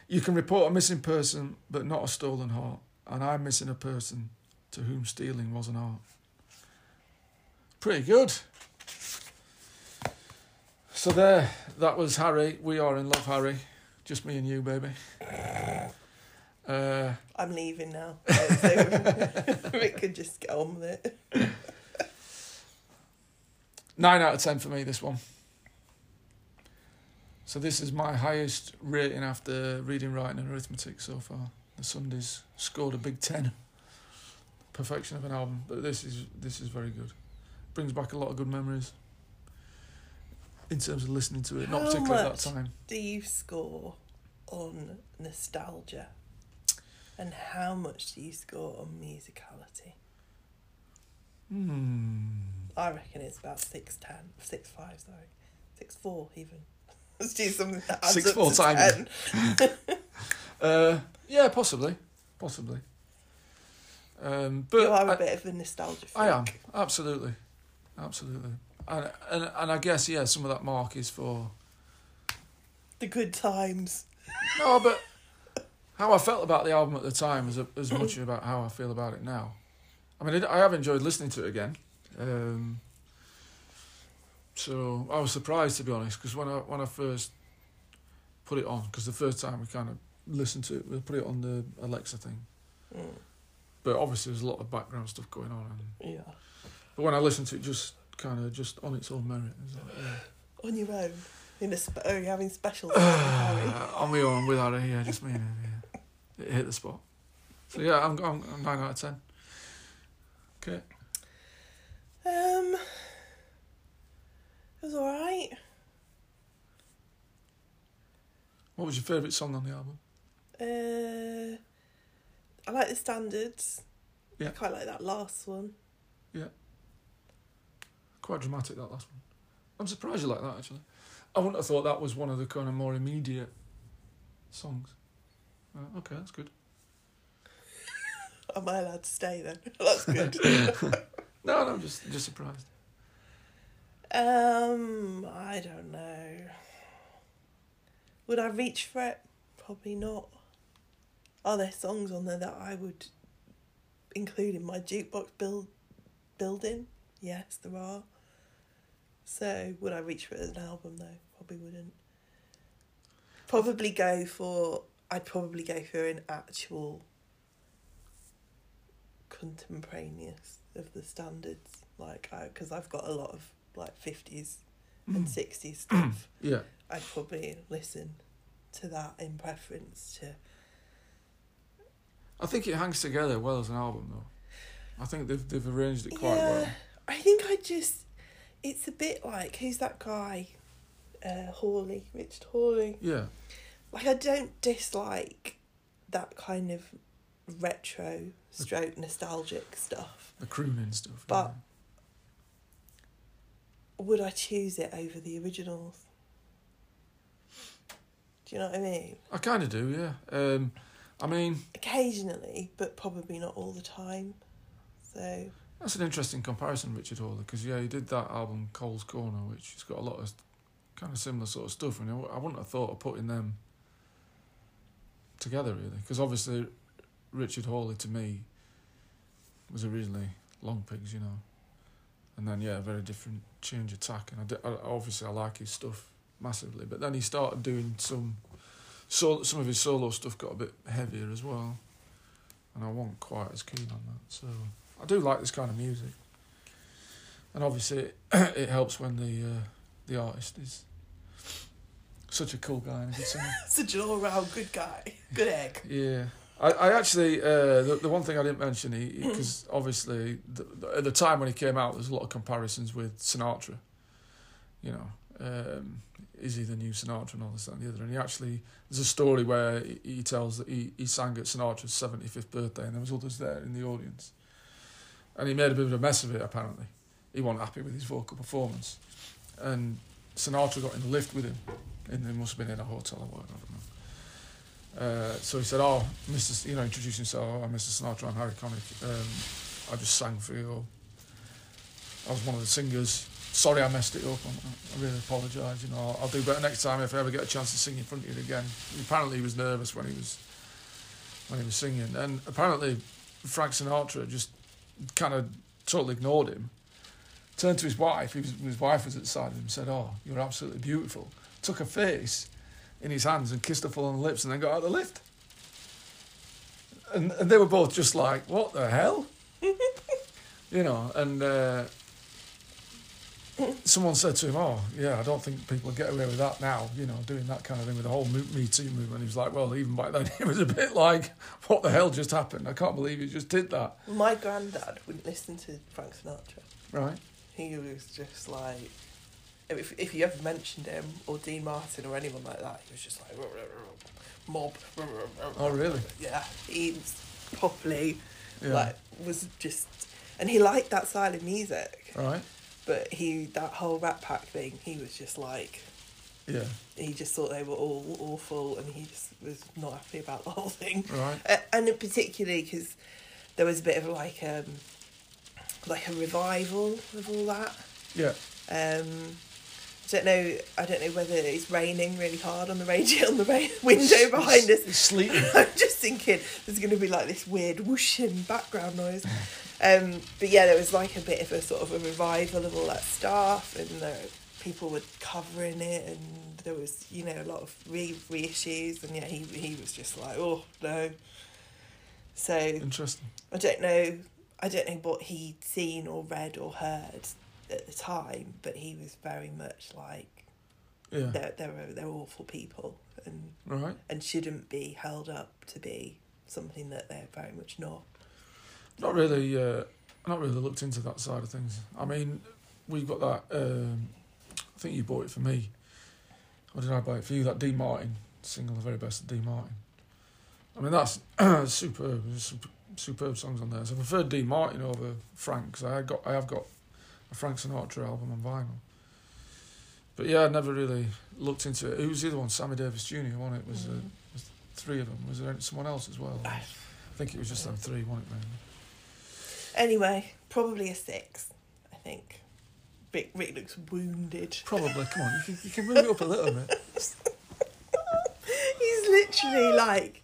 You can report a missing person, but not a stolen heart. And I'm missing a person to whom stealing was an art. Pretty good. So there, that was Harry. We are in love, Harry. Just me and you, baby. Uh, I'm leaving now. So Rick could just get on with it. nine out of ten for me. This one. So this is my highest rating after reading, writing, and arithmetic so far. The Sundays scored a big ten. Perfection of an album, but this is this is very good. Brings back a lot of good memories. In terms of listening to it, not How particularly at much? that time. Do you score on nostalgia? And how much do you score on musicality? Hmm. I reckon it's about six ten, six five, sorry, six four even. Let's do something that adds Six up four to. 10. Uh, yeah, possibly, possibly. Um, but you are a I- bit of a nostalgia freak. I am absolutely, absolutely, and, and and I guess yeah, some of that mark is for The good times. no, but how I felt about the album at the time is as much about how I feel about it now. I mean, I have enjoyed listening to it again, um, so I was surprised to be honest because when I when I first put it on, because the first time we kind of listened to it, we put it on the Alexa thing, Mm, but obviously there's a lot of background stuff going on, and yeah. But when I listen to it, just kind of just on its own merit, it like, yeah. On your own. In a sp- are you having specials with Harry? Uh, on my own with Harry, yeah, just me and him, yeah. It hit the spot. So yeah, I'm, I'm, I'm nine out of ten. Okay. Um, it was alright. What was your favourite song on the album? Uh, I like the standards. Yeah. I quite like that last one. Yeah. Quite dramatic that last one. I'm surprised you like that actually. I wouldn't have thought that was one of the kind of more immediate songs. Uh, okay, that's good. Am I allowed to stay then? That's good. No, no, I'm just just surprised. um, I don't know. Would I reach for it? Probably not. Are there songs on there that I would include in my jukebox build building? Yes, there are. So would I reach for it as an album though? Probably wouldn't. Probably go for. I'd probably go for an actual contemporaneous of the standards, like I because I've got a lot of like fifties and hmm. sixties stuff. Yeah, I'd probably listen to that in preference to. I think it hangs together well as an album though. I think they've they've arranged it quite yeah, well. I think I just. It's a bit like who's that guy? Uh, Hawley, Richard Hawley. Yeah, Like I don't dislike that kind of retro stroke nostalgic stuff. the crooning stuff. But- Would I choose it over the originals? Do you know what I mean? I kind of do, yeah. Um, I mean, Occasionally, but probably not all the time. So That's an interesting comparison, Richard Hawley, because yeah, he did that album Cole's Corner, which has got a lot of kind of similar sort of stuff, and I wouldn't have thought of putting them together really, because obviously Richard Hawley to me was originally Long Pigs, you know, and then yeah, a very different change of tack, and I, did, I obviously I like his stuff massively, but then he started doing some, so some of his solo stuff got a bit heavier as well, and I wasn't quite as keen on that, so I do like this kind of music, and obviously it helps when the uh, the artist is such a cool guy and a good singer. Such an all round good guy. Good egg. Yeah. I, I actually, uh, the, the one thing I didn't mention, because obviously the, the, at the time when he came out, there's a lot of comparisons with Sinatra. You know, um, is he the new Sinatra and all this and the other? And he actually, there's a story where he, he tells that he, he sang at Sinatra's 75th birthday and there was others there in the audience. And he made a bit of a mess of it, apparently. He wasn't happy with his vocal performance. And Sinatra got in the lift with him and they must have been in a hotel or whatever. Uh, so he said, "Oh, Mr. You know, introduce himself. Oh, I'm Mr. Sinatra. I'm Harry Connick. Um, I just sang for you. I was one of the singers. Sorry, I messed it up. I really apologise. You know, I'll, I'll, do better next time if I ever get a chance to sing in front of you again." Apparently, he was nervous when he was when he was singing, and apparently, Frank Sinatra just kind of totally ignored him. Turned to his wife. Was, his wife was at the side of him. Said, "Oh, you're absolutely beautiful." took her face in his hands and kissed her full on the lips and then got out of the lift. And, and they were both just like, what the hell? you know, and uh, someone said to him, oh, yeah, I don't think people get away with that now, you know, doing that kind of thing with the whole Me Too movement. He was like, well, even back then, it was a bit like, what the hell just happened? I can't believe you just did that. My granddad wouldn't listen to Frank Sinatra. Right. He was just like, if, if you ever mentioned him or Dean Martin or anyone like that, he was just like mob. Oh really? Yeah, he was properly yeah. like was just, and he liked that style of music. Right. But he that whole Rat Pack thing, he was just like. Yeah. He just thought they were all awful, and he just was not happy about the whole thing. Right. Uh, and particularly because there was a bit of like um, like a revival of all that. Yeah. Um, don't know. I don't know whether it's raining really hard on the radio on the rain, window behind us. It's sleeting. I'm just thinking there's going to be like this weird whooshing background noise. Um, but yeah, there was like a bit of a sort of a revival of all that stuff, and uh, people were covering it, and there was you know a lot of re reissues, and yeah, he he was just like, oh no. So interesting. I don't know. I don't know what he'd seen or read or heard at the time, but he was very much like yeah. they're they're they're awful people and right. and shouldn't be held up to be something that they're very much not. Not really. Uh, not really looked into that side of things. I mean, we've got that. Um, I think you bought it for me. Or did I buy it for you? That Dean Martin single, the very best of Dean Martin. I mean, that's superb. There's superb songs on there. So I prefer Dean Martin over Frank because I got I have got a Frank Sinatra album on vinyl. But yeah, I never really looked into it. Who was the other one? Sammy Davis Jr. One it was, uh, mm. was three of them. Was there someone else as well? I think it was just them three, wasn't it? Mainly? Anyway, probably a six. I think. Rick, Rick looks wounded. Probably. Come on, you can, you can move it up a little bit. He's literally like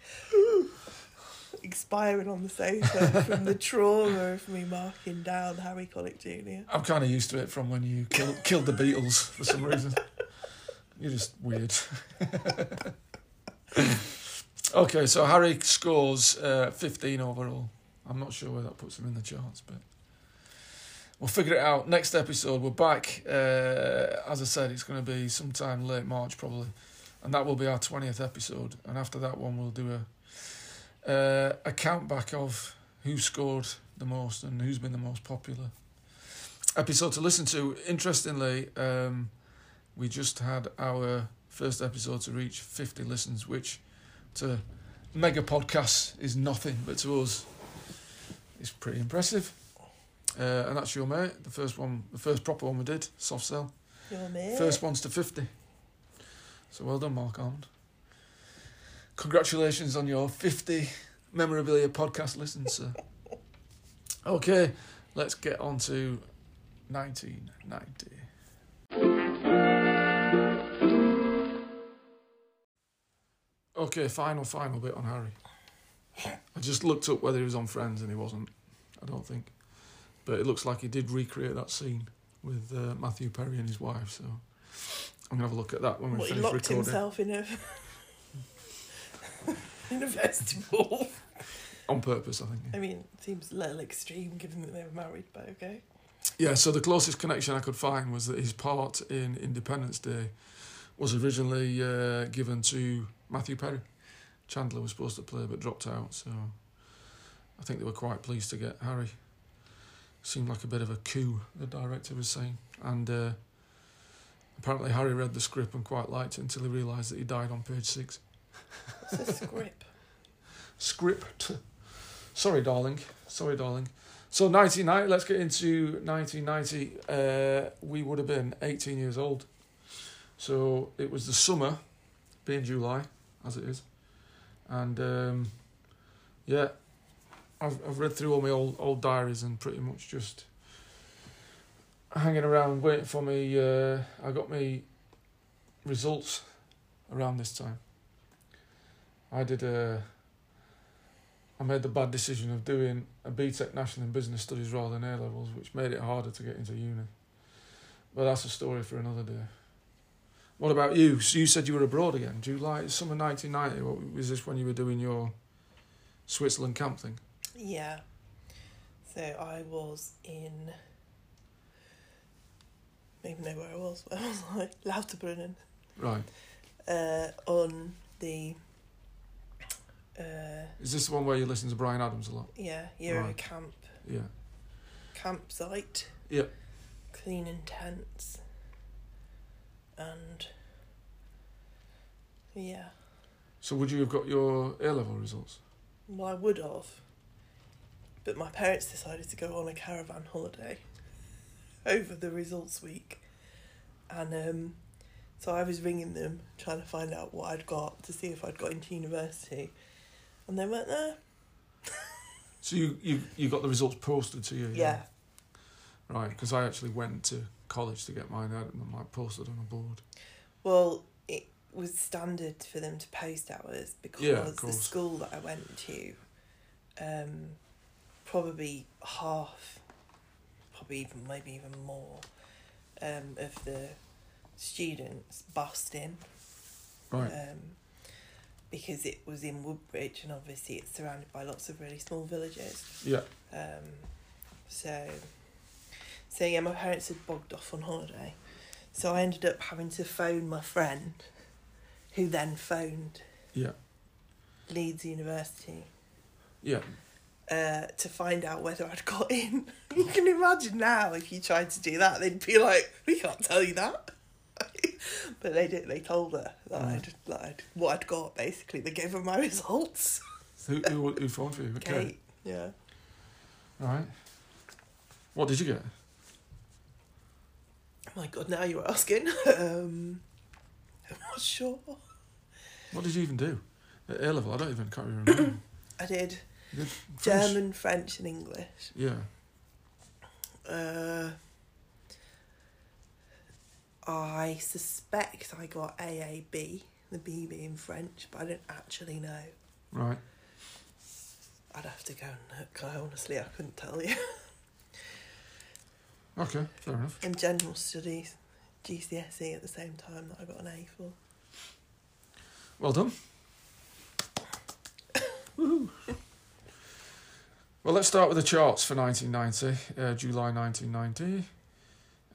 expiring on the sofa from the trauma of me marking down Harry Connick Jr. I'm kind of used to it from when you kill, killed the Beatles for some reason. You're just weird. okay, so Harry scores uh, 15 overall. I'm not sure where that puts him in the charts, but we'll figure it out. Next episode, we're back. Uh, as I said, it's going to be sometime late March probably, and that will be our 20th episode. And after that one, we'll do a uh, a count back of who scored the most and who's been the most popular episode to listen to. Interestingly, um, we just had our first episode to reach 50 listens, which to mega podcasts is nothing, but to us is pretty impressive. Uh, and that's your mate, the first one, the first proper one we did, Soft Cell. Your mate. First one's to 50. So well done, Marc Almond congratulations on your 50 memorabilia podcast listens, sir. Okay, let's get on to 1990. Okay, final, final bit on Harry. I just looked up whether he was on Friends and he wasn't, I don't think. But it looks like he did recreate that scene with uh, Matthew Perry and his wife, so I'm going to have a look at that when we What, he locked recording. himself in a in a vestibule. On purpose, I think. I mean, it seems a little extreme given that they were married, but okay. Yeah, so the closest connection I could find was that his part in Independence Day was originally uh, given to Matthew Perry. Chandler was supposed to play but dropped out, so I think they were quite pleased to get Harry. Seemed like a bit of a coup, the director was saying. And uh, apparently, Harry read the script and quite liked it until he realised that he died on page six. It's a script. Script. Sorry, darling. Sorry, darling. So 1990, let's get into 1990. Uh, we would have been 18 years old. So it was the summer, being July, as it is. And um, yeah, I've, I've read through all my old, old diaries and pretty much just hanging around waiting for me. Uh, I got me results around this time. I did a. I made the bad decision of doing a BTEC National in Business Studies rather than A levels, which made it harder to get into uni. But that's a story for another day. What about you? So you said you were abroad again, July, summer 1990. What, was this when you were doing your Switzerland camp thing? Yeah. So I was in. I don't even know where I was. Where was I? Lauterbrunnen. Right. Uh, on the. Uh, Is this the one where you listen to Bryan Adams a lot? yeah, Euro Right. camp Yeah. campsite. Yeah. Cleaning tents. And. Yeah. So would you have got your A level results? Well, I would have. But my parents decided to go on a caravan holiday over the results week. And um, so I was ringing them, trying to find out what I'd got to see if I'd got into university. And they went there. So you, you, you got the results posted to you? Yeah. Right, because I actually went to college to get mine out and like posted on a board. Well, it was standard for them to post ours because Yeah, the school that I went to, um, probably half, probably even maybe even more, um, of the students bussed in. Right. Um, because it was in Woodbridge and obviously it's surrounded by lots of really small villages. Yeah. Um, so, so yeah, my parents had bogged off on holiday, so I ended up having to phone my friend, who then phoned Yeah. Leeds University Yeah. uh, to find out whether I'd got in. you can imagine now if you tried to do that, they'd be like, "We can't tell you that." but they did. They told her that. I'd, that I'd what I'd got. Basically, they gave her my results. Who, who, who phoned for you? Okay. Kate, yeah. All right. What did you get? My God, now you're asking. um, I'm not sure. What did you even do? At A level, I don't even can't even remember. I did did French? German, French, and English. Yeah. Uh, I suspect I got AAB, the B being French, but I don't actually know. Right. I'd have to go and look. I honestly, I couldn't tell you. Okay. Fair enough. In general studies, GCSE at the same time that I got an A for. Well done. Woohoo. Well, let's start with the charts for 1990, uh, July 1990.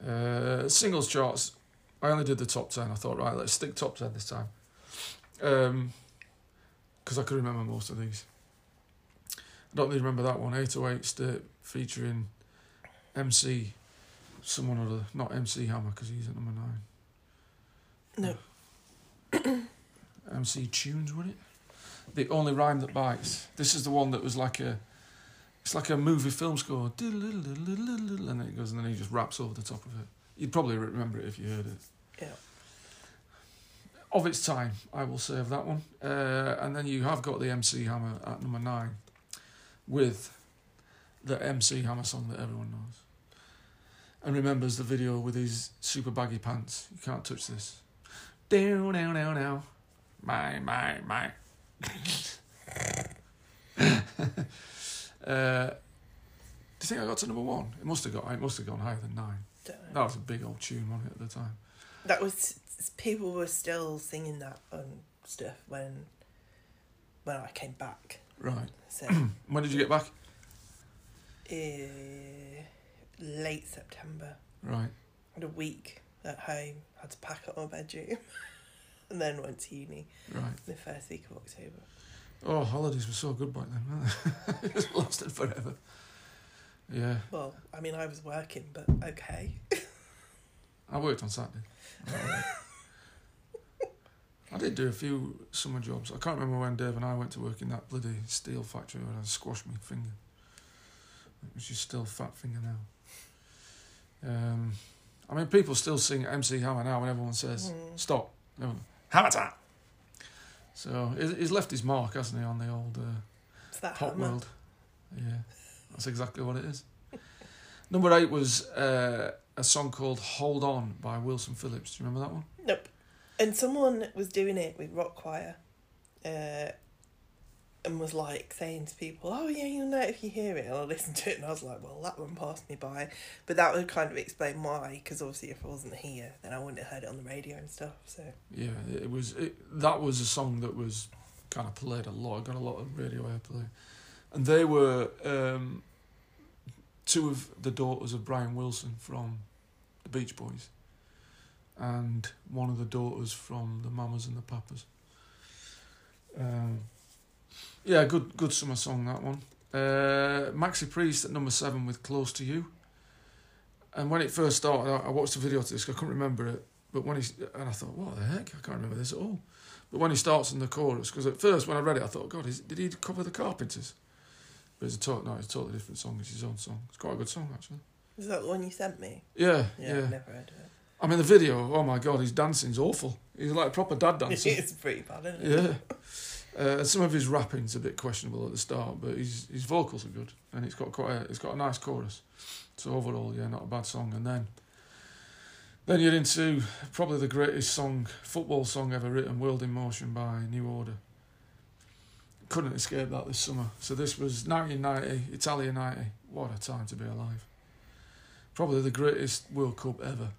Uh, singles charts. I only did the top 10. I thought, right, let's stick top 10 this time. Because I could remember most of these. I don't really remember that one. 808 State featuring MC, someone other. Not MC Hammer, because he's at number 9. No, MC Tunes, would it? The only rhyme that bites. This is the one that was like a, it's like a movie film score, and then it goes, and then he just raps over the top of it. You'd probably remember it if you heard it. yeah. Of its time, I will say of that one. Uh, and then you have got the MC Hammer at number nine, with the MC Hammer song that everyone knows. And remembers the video with his super baggy pants. You can't touch this. Down, down, down, down. My, my, my. uh, do you think I got to number one? It must have got. It must have gone higher than nine. That was a big old tune, wasn't it, at the time? That was people were still singing that and stuff when when I came back. Right. So When did you get back? uh, late September. Right. had a week at home. Had to pack up my bedroom, and then went to uni Right. the first week of October. Oh, holidays were so good back then, weren't they? it lasted forever. Yeah. Well, I mean, I was working, but okay. I worked on Saturday. I did do a few summer jobs. I can't remember when Dave and I went to work in that bloody steel factory where I squashed my finger. Which is still fat finger now. Um, I mean, people still sing MC Hammer now when everyone says, Mm. stop. Everyone, Hammer time! So he's he's left his mark, hasn't he, on the old uh, pop hammer. world. Yeah, that's exactly what it is. Number eight was uh, a song called Hold On by Wilson Phillips. Do you remember that one? Nope. And someone was doing it with rock choir, uh, and was like saying to people, "Oh yeah, you'll know if you hear it." And I listened to it, and I was like, "Well, that one passed me by," but that would kind of explain why. Because obviously, if I wasn't here, then I wouldn't have heard it on the radio and stuff. So Yeah, it was. It, that was a song that was kind of played a lot. Got a lot of radio airplay, and they were um, two of the daughters of Brian Wilson from the Beach Boys, and one of the daughters from the Mamas and the Papas. Um, yeah, good good summer song that one. Uh, Maxi Priest at number seven with "Close to You." And when it first started, I, I watched the video to this. I couldn't remember it, but when he and I thought, what the heck? I can't remember this at all. But when he starts in the chorus, because at first when I read it, I thought, God, is, did he cover the Carpenters? But it's a to- no, it's a totally different song. It's his own song. It's quite a good song actually. is that the one you sent me? Yeah, Yeah, yeah. I've never heard of it. I mean, the video. Oh my God, his dancing's awful. He's like a proper dad dancer. it's pretty bad, isn't it? yeah. Uh, some of his rapping's a bit questionable at the start, but his his vocals are good, and it's got quite a, it's got a nice chorus. So overall, yeah, not a bad song. And then, then you're into probably the greatest song, football song ever written, "World in Motion" by New Order. Couldn't escape that this summer. So this was 1990, Italia 90. What a time to be alive! Probably the greatest World Cup ever.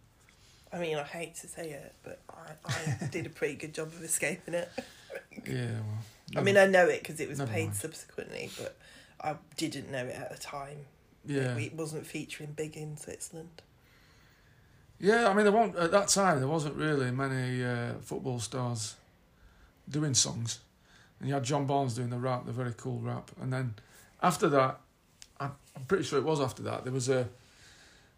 I mean, I hate to say it, but I, I did a pretty good job of escaping it. Yeah, well. I mean, I know it because it was paid mind. subsequently, but I didn't know it at the time. yeah. It wasn't featuring big in Switzerland. Yeah, I mean, there weren't at that time. There wasn't really many uh, football stars doing songs, and you had John Barnes doing the rap, the very cool rap, and then after that, I'm I'm pretty sure it was after that. There was a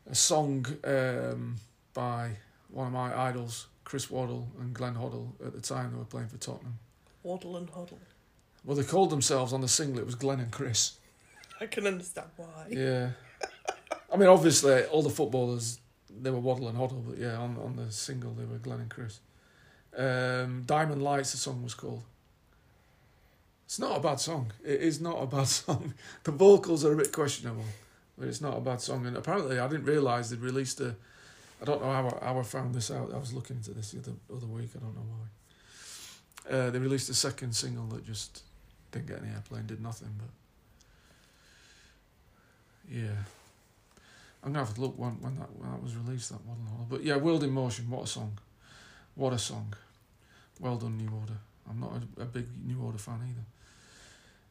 a song um, by one of my idols, Chris Waddle and Glenn Hoddle. At the time, they were playing for Tottenham. Waddle and Hoddle. Well, they called themselves on the single. It was Glenn and Chris. I can understand why. Yeah. I mean, obviously, all the footballers, they were Waddle and Hoddle, but yeah, on, on the single, they were Glenn and Chris. Um, Diamond Lights, the song was called. It's not a bad song. It is not a bad song. The vocals are a bit questionable, but it's not a bad song. And apparently, I didn't realise they'd released a. I don't know how I, how I found this out. I was looking into this the other, other week. I don't know why. Uh, they released a second single that just didn't get any airplay and did nothing, but. Yeah. I'm gonna have to look when when that when that was released that model. But yeah, World in Motion, what a song. What a song. Well done, New Order. I'm not a, a big New Order fan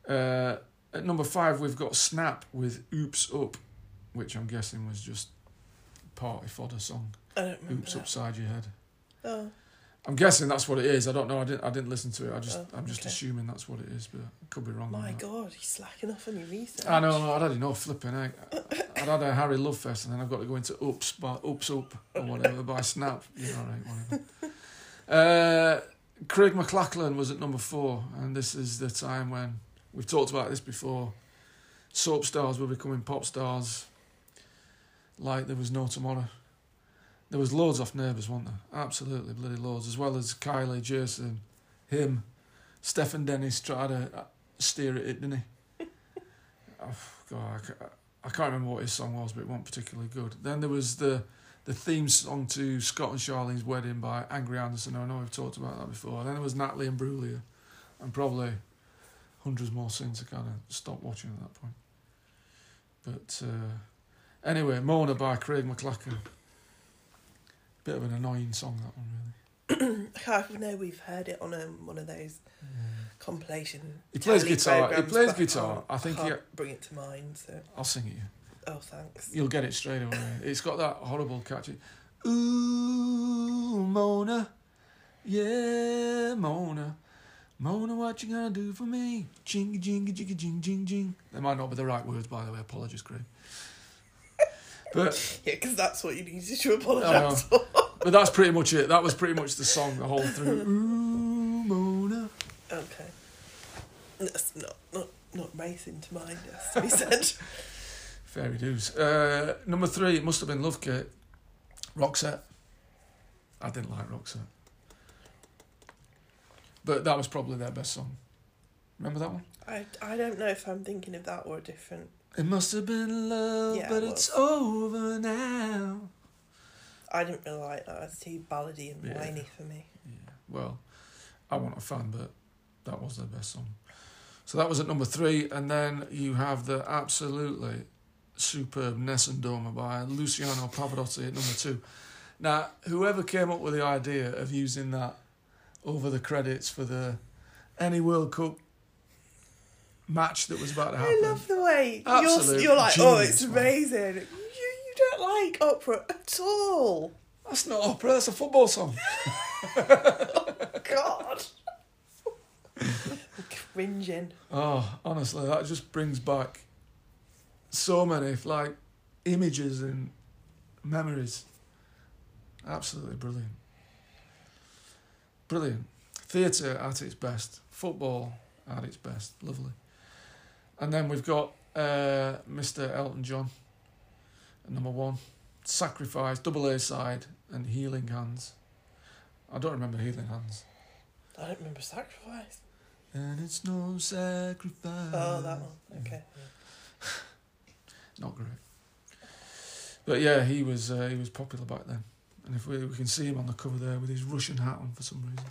either. Uh, at number five, we've got Snap with Oops Up, which I'm guessing was just party fodder song. I don't remember. Oops that. upside your head. Oh, I'm guessing that's what it is. I don't know. I didn't. I didn't listen to it. I just. Oh, I'm just okay. assuming that's what it is, but I could be wrong. my. God, he's slacking off on your research. I know, I'd had enough flipping. I, I'd had a Harry Love Fest, and then I've got to go into Oops, by, Oops Up, or whatever, by Snap. Yeah, all right, whatever. Uh, Craig McLachlan was at number four, and this is the time when we've talked about this before. Soap stars were becoming pop stars like there was no tomorrow. There was loads off neighbours, wasn't there? Absolutely bloody loads, as well as Kylie, Jason, him, Stefan Dennis tried to uh, steer at it, didn't he? oh, God, I ca- I can't remember what his song was, but it wasn't particularly good. Then there was the the theme song to Scott and Charlene's wedding by Angry Anderson. I know we've talked about that before. Then there was Natalie Imbruglia, and probably hundreds more since I kind of stopped watching at that point. But uh, anyway, Mona by Craig McLachlan. Bit of an annoying song that one, really. I know we've heard it on um, one of those compilation. He plays guitar. He plays guitar. I think he- bring it to mind. So, I'll sing it you. oh, thanks. You'll get it straight away. It's got that horrible catchy. Ooh, Mona. Yeah, Mona. Mona, what you gonna do for me? Jingy, jingy, jingy, jing, jing, jing. They might not be the right words, by the way. Apologies, Craig. But Yeah, because that's what you needed to apologise for. but that's pretty much it. That was pretty much the song the whole through. Ooh, Mona. Okay. That's not not not racing to mind. It has to be said. Fairy dues. Uh, number three, it must have been Love Kate. Roxette. I didn't like Roxette. But that was probably their best song. Remember that one? I I don't know if I'm thinking of that or a different. It must have been love, Yeah, but it it's over now. I didn't really like that. It's too ballady and Yeah. whiny for me. Yeah. Well, I wasn't a fan, but that was their best song. So that was at number three, and then you have the absolutely superb Nessun Dorma by Luciano Pavarotti at number two. Now, whoever came up with the idea of using that over the credits for the any World Cup match that was about to happen, I love the way you're, you're like, oh, it's man. amazing. You you don't like opera at all. that's not opera, that's a football song. Oh, God. Cringing. Oh, honestly, that just brings back so many like images and memories. Absolutely brilliant. Brilliant. Theatre at its best. Football at its best. Lovely. And then we've got uh, Mr. Elton John number one. Sacrifice, double A side, and Healing Hands. I don't remember Healing Hands. I don't remember sacrifice. And it's no sacrifice. Oh, that one. Okay. not great. But yeah, he was uh, he was popular back then, and if we we can see him on the cover there with his Russian hat on for some reason.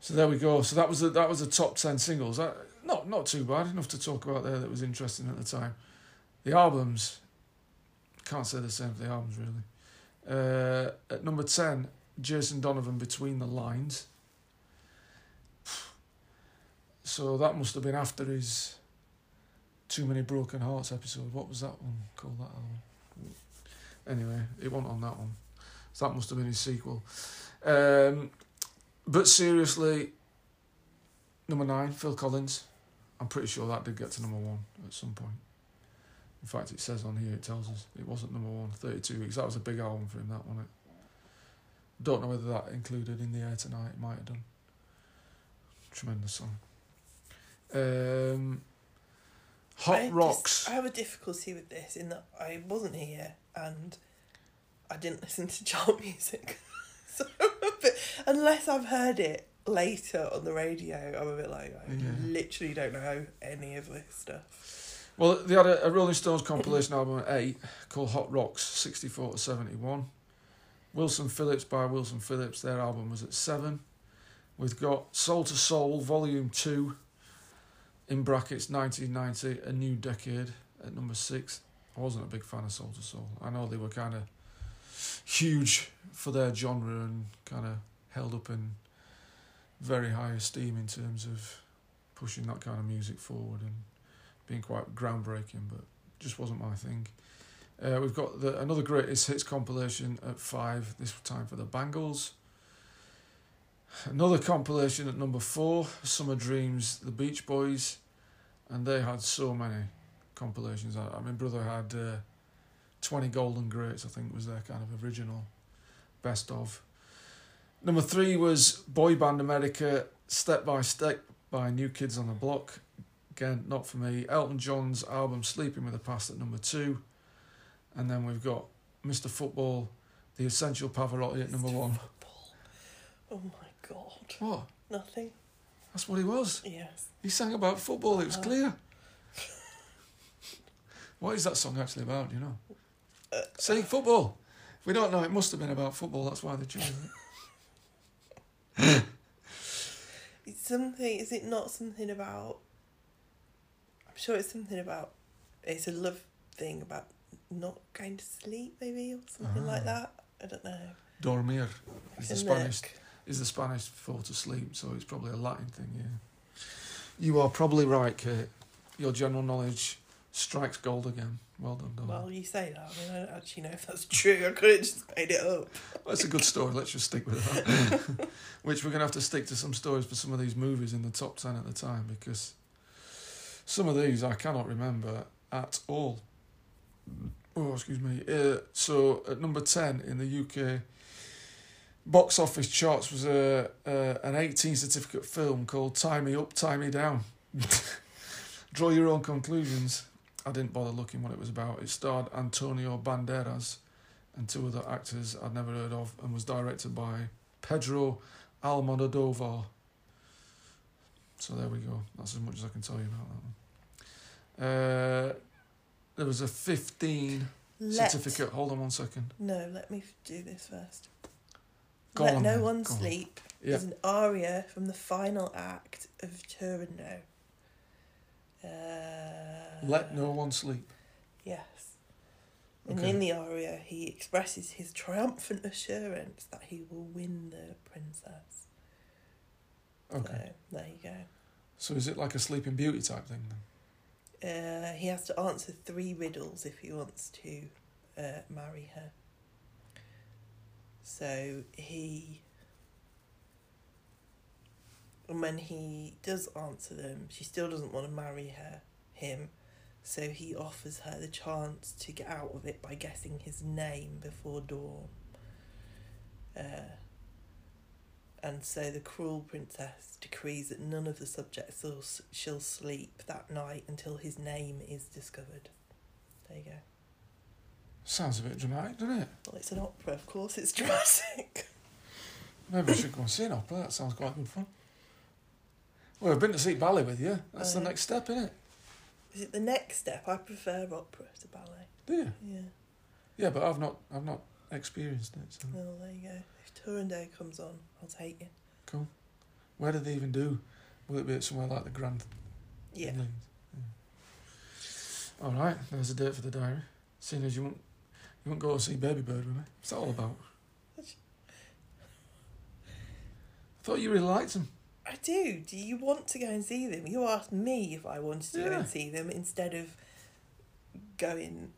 So there we go. So that was the, that was the top ten singles. Uh, not not too bad. Enough to talk about there that was interesting at the time. The albums, can't say the same for the albums really. Uh, at number ten, Jason Donovan, Between the Lines. So that must have been after his too Many Broken Hearts episode. What was that one called? That album? Anyway, it wasn't on that one. So that must have been his sequel. Um, but seriously, number nine, Phil Collins. I'm pretty sure that did get to number one at some point. In fact, it says on here, it tells us it wasn't number one, 32 weeks. That was a big album for him, that wasn't it? Don't know whether that included In the Air Tonight. It might have done. Tremendous song. Um, Hot I just- Rocks. I have a difficulty with this in that I wasn't here and I didn't listen to chart music. so I'm a bit, unless I've heard it later on the radio, I'm a bit like, I Yeah. literally don't know any of this stuff. Well, they had a, a Rolling Stones compilation album at eight called Hot Rocks, 64 to 71. Wilson Phillips by Wilson Phillips, their album was at seven. We've got Soul II Soul, Volume 2, in brackets 1990, A New Decade, at number six. I wasn't a big fan of Soul II Soul. I know they were kind of huge for their genre and kind of held up in very high esteem in terms of pushing that kind of music forward and being quite groundbreaking, but just wasn't my thing. Uh, we've got the, another greatest hits compilation at five, this time for the Bangles. Another compilation at number four, Summer Dreams, the Beach Boys, and they had so many compilations. I, I mean, brother had uh, 20 Golden Greats, I think was their kind of original best of. Number three was Boy Band America, Step by Step by New Kids on the Block. Again, not for me. Elton John's album Sleeping with the Past at number two. And then we've got Mr. Football, The Essential Pavarotti at number one. Football. Oh my god. What? Nothing. That's what he was. Yes. He sang about football, it was Oh. clear. What is that song actually about? You know? Uh, Saying football. If we don't know, it must have been about football. That's why they chose it. It's something. Is it not something about? I'm sure it's something about. It's a love thing about not going to sleep, maybe, or something like Ah. that. I don't know. Dormir is the Spanish is the Spanish for to sleep, so it's probably a Latin thing. Yeah. You are probably right, Kate. Your general knowledge strikes gold again. Well done. Well, you say that. I mean, I don't actually know if that's true. I could have just made it up. That's a good story. Let's just stick with that. Which we're going to have to stick to some stories for some of these movies in the top 10 at the time because some of these I cannot remember at all. Oh, excuse me. Uh, so at number 10 in the UK box office charts was a, a an 18 certificate film called Tie Me Up, Tie Me Down. Draw your own conclusions. I didn't bother looking what it was about. It starred Antonio Banderas and two other actors I'd never heard of and was directed by Pedro Almodovar. So there we go. That's as much as I can tell you about that one. Uh, there was a 15 Let, certificate. Hold on one second. No, let me do this first. Go let on no then, one go on. sleep Yeah. is an aria from the final act of Turandot. Uh, Let no one sleep. Yes. And Okay. in the aria, he expresses his triumphant assurance that he will win the princess. Okay. So, there you go. So is it like a Sleeping Beauty type thing then? Uh, he has to answer three riddles if he wants to uh, marry her. So he. And when he does answer them, she still doesn't want to marry her, him. So he offers her the chance to get out of it by guessing his name before dawn. Uh, and so the cruel princess decrees that none of the subjects shall, shall sleep that night until his name is discovered. There you go. Sounds a bit dramatic, doesn't it? Well, it's an opera, of course, it's dramatic. Maybe I should go and see an opera. That sounds quite good fun. Well, I've been to see ballet with you. That's the Uh, next step, isn't it? Is it the next step? I prefer opera to ballet. Do you? Yeah. Yeah, but I've not, I've not experienced it. So Well, there you go. If Turandot comes on, I'll take you. cool. Where do they even do? Will it be at somewhere like the Grand? Yeah. All right, there's a date for the diary. Seeing as you won't, you won't go and see Baby Bird with me. What's that all about? I thought you really liked him. I do. Do you want to go and see them? You asked me if I wanted to go and see them instead of going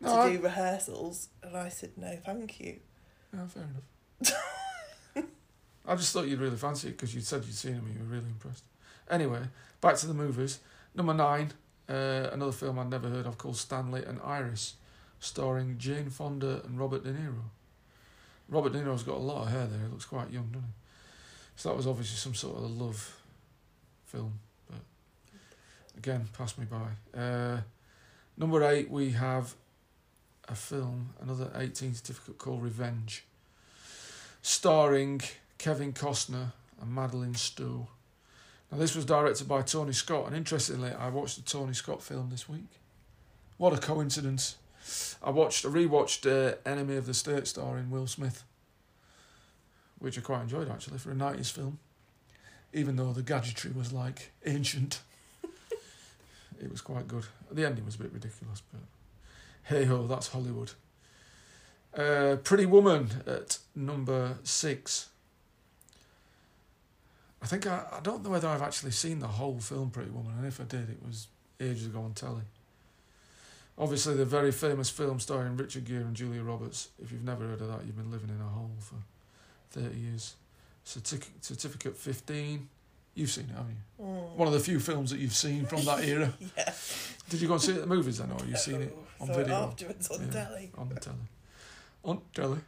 No, to I, do rehearsals, and I said no, thank you. yeah, fair enough. I just thought you'd really fancy it because you said you'd seen them and you were really impressed. Anyway, back to the movies. Number nine, uh, another film I'd never heard of called Stanley and Iris, starring Jane Fonda and Robert De Niro. Robert De Niro's got a lot of hair there. He looks quite young, doesn't he? So that was obviously some sort of a love film, but again, passed me by. Uh, number eight, we have a film, another 18 certificate called Revenge, starring Kevin Costner and Madeleine Stowe. Now, this was directed by Tony Scott, and interestingly, I watched the Tony Scott film this week. What a coincidence! I watched, I rewatched uh, Enemy of the State starring Will Smith, which I quite enjoyed actually for a 90s film, even though the gadgetry was like ancient. it was quite good. The ending was a bit ridiculous, but hey ho, that's Hollywood. Uh, Pretty Woman at number six. I think I, I don't know whether I've actually seen the whole film Pretty Woman, and if I did, it was ages ago on telly. Obviously, the very famous film starring Richard Gere and Julia Roberts. If you've never heard of that, you've been living in a hole for 30 years. Certic- Certificate 15. You've seen it, haven't you? Mm. One of the few films that you've seen from that era. yeah. Did you go and see it at the movies then, or you seen it Oh, on video? afterwards on Yeah. telly. on the telly. On telly.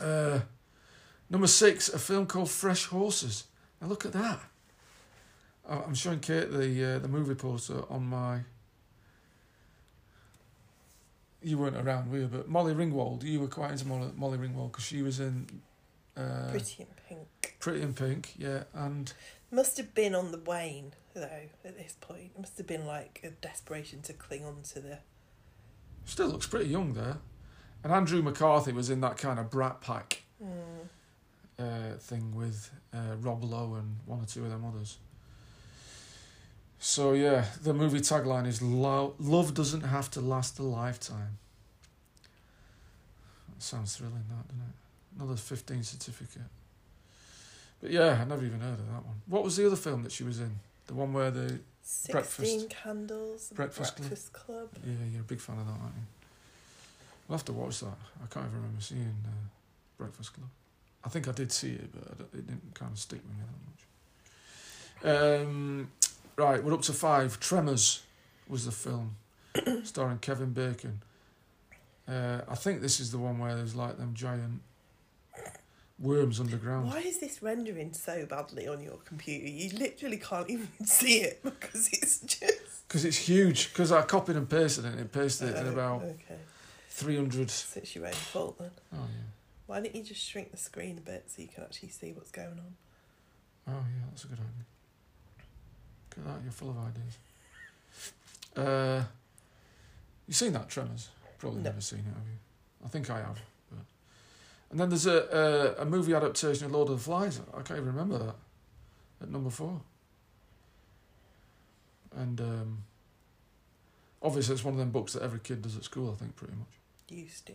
Uh, number six, a film called Fresh Horses. Now look at that. I'm showing Kate the uh, the movie poster on my. You weren't around, were you? But Molly Ringwald, you were quite into Molly, Molly Ringwald because she was in uh, Pretty in pink. Pretty in Pink, yeah, and Must have been on the wane though. At this point, it must have been like a desperation to cling on to the. Still looks pretty young there. And Andrew McCarthy was in that kind of Brat Pack Mm. uh, thing with uh, Rob Lowe and one or two of them others. So yeah, the movie tagline is Lo- "Love doesn't have to last a lifetime." That sounds thrilling, that doesn't it? Another fifteen certificate. But yeah, I never even heard of that one. What was the other film that she was in? The one where the Sixteen candles. Breakfast Club. Breakfast Club. yeah, you're a big fan of that, aren't you? We'll have to watch that. I can't even remember seeing uh, Breakfast Club. I think I did see it, but it didn't kind of stick with me that much. Um, right, we're up to five. Tremors was the film, starring Kevin Bacon. Uh, I think this is the one where there's like them giant worms underground. Why is this rendering so badly on your computer? You literally can't even see it because it's just. Because it's huge. Because I copied and pasted it, and it pasted it in Oh, about Okay. 300. So it's your own fault then. Oh, yeah. Why don't you just shrink the screen a bit so you can actually see what's going on? Oh yeah, that's a good idea. Look at that, you're full of ideas. Uh, you seen that Tremors? Probably No. never seen it, have you? I think I have. And then there's a, a a movie adaptation of Lord of the Flies. I can't even remember that. At number four. And um, obviously, it's one of them books that every kid does at school. I think pretty much. Used to.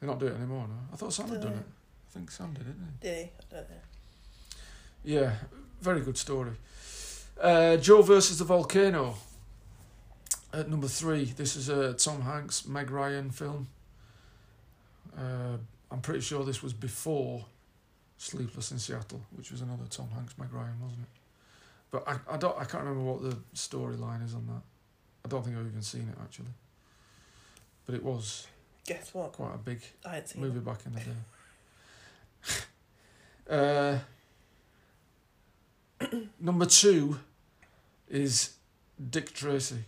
They're not doing it anymore. No, I thought Sam had done it. I think Sam did, didn't he? Did he? I don't know. Yeah, very good story. Uh, Joe versus the volcano. At number three, this is a Tom Hanks, Meg Ryan film. Uh, I'm pretty sure this was before Sleepless in Seattle, which was another Tom Hanks, Meg Ryan, wasn't it? But I, I don't, I can't remember what the storyline is on that. I don't think I've even seen it actually. But it was Guess what? quite a big movie it. back in the day. uh, number two is Dick Tracy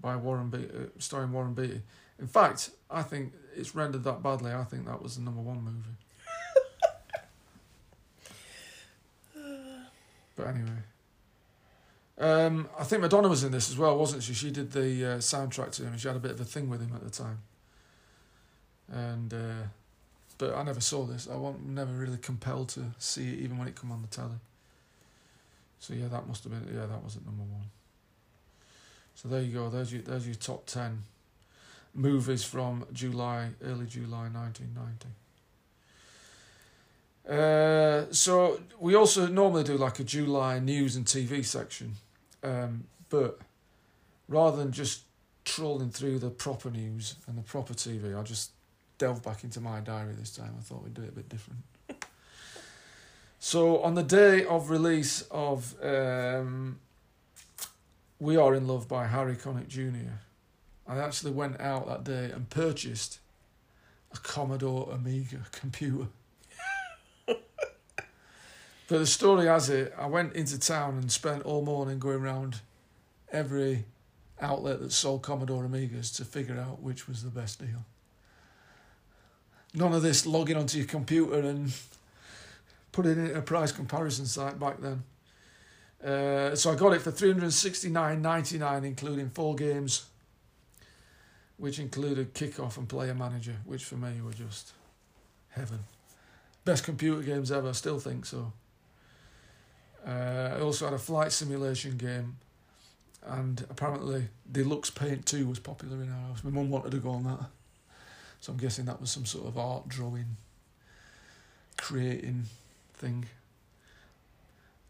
by Warren Beatty, uh, starring Warren Beatty. In fact, I think it's rendered that badly. I think that was the number one movie. but anyway. Um, I think Madonna was in this as well, wasn't she? She did the uh, soundtrack to him, she had a bit of a thing with him at the time. And uh, but I never saw this. I was never really compelled to see it, even when it come on the telly. So yeah, that must have been yeah, that was at number one. So there you go. There's your there's your top ten movies from July, early July, nineteen ninety. Uh, so we also normally do like a July news and TV section, um, but rather than just trolling through the proper news and the proper TV, I just delve back into my diary this time. I thought we'd do it a bit different. so on the day of release of um, "We Are in Love" by Harry Connick Jr., I actually went out that day and purchased a Commodore Amiga computer. But the story has it, I went into town and spent all morning going around every outlet that sold Commodore Amigas to figure out which was the best deal. None of this logging onto your computer and putting it in a price comparison site back then. Uh, so I got it for three hundred sixty nine ninety nine, including four games, which included Kickoff and Player Manager, which for me were just heaven. Best computer games ever, I still think so. Uh, I also had a flight simulation game, and apparently Deluxe Paint 2 was popular in our house. My mum wanted to go on that. So I'm guessing that was some sort of art drawing, creating thing.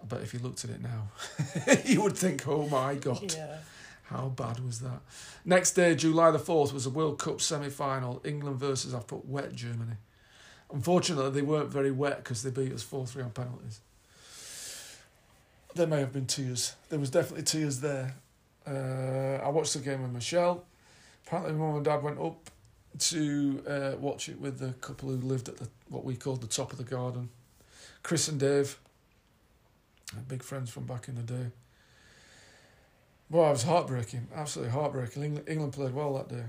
I bet if you looked at it now, you would think, oh my god. Yeah. How bad was that? Next day, July the 4th, was a World Cup semi final. England versus, I've put wet Germany. Unfortunately, they weren't very wet because they beat us 4 3 on penalties. There may have been tears. There was definitely tears there. Uh, I watched the game with Michelle. Apparently, mum and dad went up to uh, watch it with the couple who lived at the what we called the top of the garden. Chris and Dave, big friends from back in the day. Well, it was heartbreaking, absolutely heartbreaking. England, England played well that day.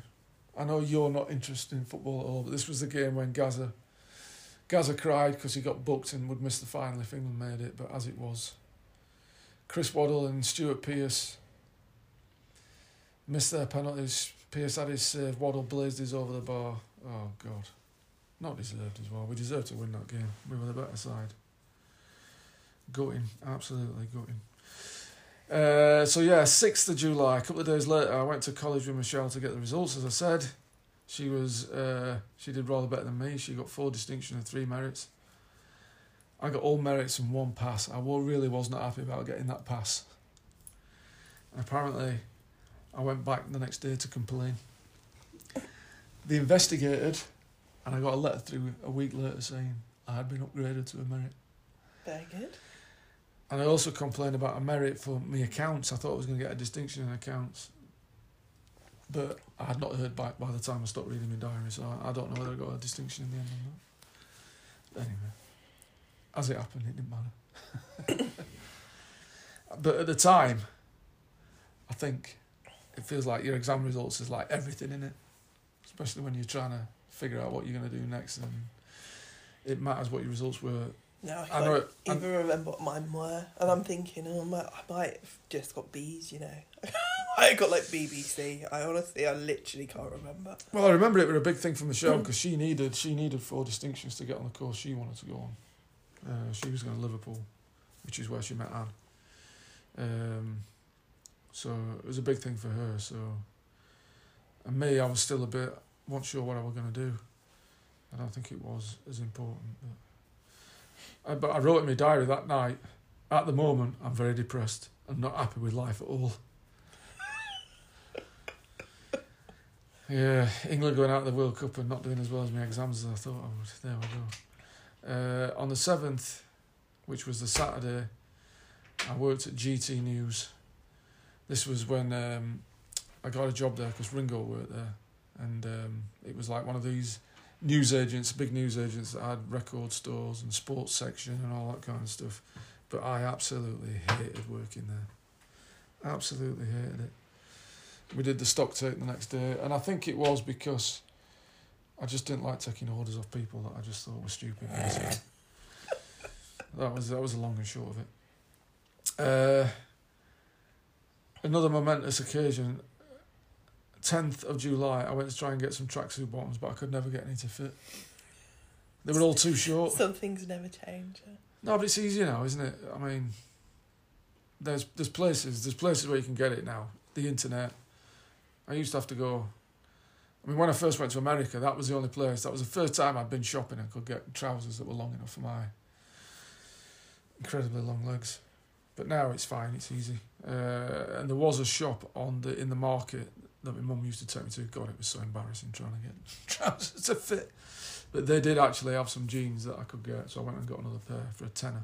I know you're not interested in football at all, but this was the game when Gazza Gazza cried because he got booked and would miss the final if England made it, but as it was. Chris Waddle and Stuart Pearce missed their penalties. Pearce had his save. Waddle blazed his over the bar. Oh God, not deserved as well. We deserved to win that game. We were the better side. Gutting, absolutely gutting. Uh, so yeah, sixth of July. A couple of days later, I went to college with Michelle to get the results. As I said, she was uh, she did rather better than me. She got four distinction and three merits. I got all merits and one pass. I really was not happy about getting that pass. And apparently, I went back the next day to complain. They investigated, and I got a letter through a week later saying I had been upgraded to a merit. Very good. And I also complained about a merit for me accounts. I thought I was going to get a distinction in accounts. But I had not heard back by the time I stopped reading my diary, so I, I don't know whether I got a distinction in the end or not. Anyway, as it happened, it didn't matter. but at the time, I think it feels like your exam results is like everything in it, especially when you're trying to figure out what you're going to do next, and it matters what your results were. No, I I can't know even remember what mine were, and I'm thinking, oh, I might, I might have just got B's, you know. I got like BBC. I honestly, I literally can't remember. Well, I remember it was a big thing for Michelle because she needed she needed four distinctions to get on the course she wanted to go on. Uh, she was going to Liverpool, which is where she met Anne. Um, so it was a big thing for her. So, and me, I was still a bit wasn't sure what I was going to do. I don't think it was as important. But, but I wrote in my diary that night. At the moment, I'm very depressed and not happy with life at all. Yeah, England going out of the World Cup and not doing as well as my exams as I thought I would. There we go. Uh, on the 7th, which was the Saturday, I worked at GT News. This was when um, I got a job there because Ringo worked there. And um, it was like one of these news agents, big news agents that had record stores and sports section and all that kind of stuff. But I absolutely hated working there. Absolutely hated it we did the stock take the next day, and I think it was because I just didn't like taking orders off people that I just thought were stupid. that was that was the long and short of it. Uh, another momentous occasion. Tenth of July, I went to try and get some tracksuit bottoms, but I could never get any to fit. They were all too short. Some things never change. No, but it's easy now, isn't it? I mean, there's there's places there's places where you can get it now. The internet. I used to have to go. I mean, when I first went to America, that was the only place. That was the first time I'd been shopping and could get trousers that were long enough for my incredibly long legs. But now it's fine. It's easy. Uh, and there was a shop on the in the market that my mum used to take me to. God, it was so embarrassing trying to get trousers to fit. But they did actually have some jeans that I could get, so I went and got another pair for a tenner.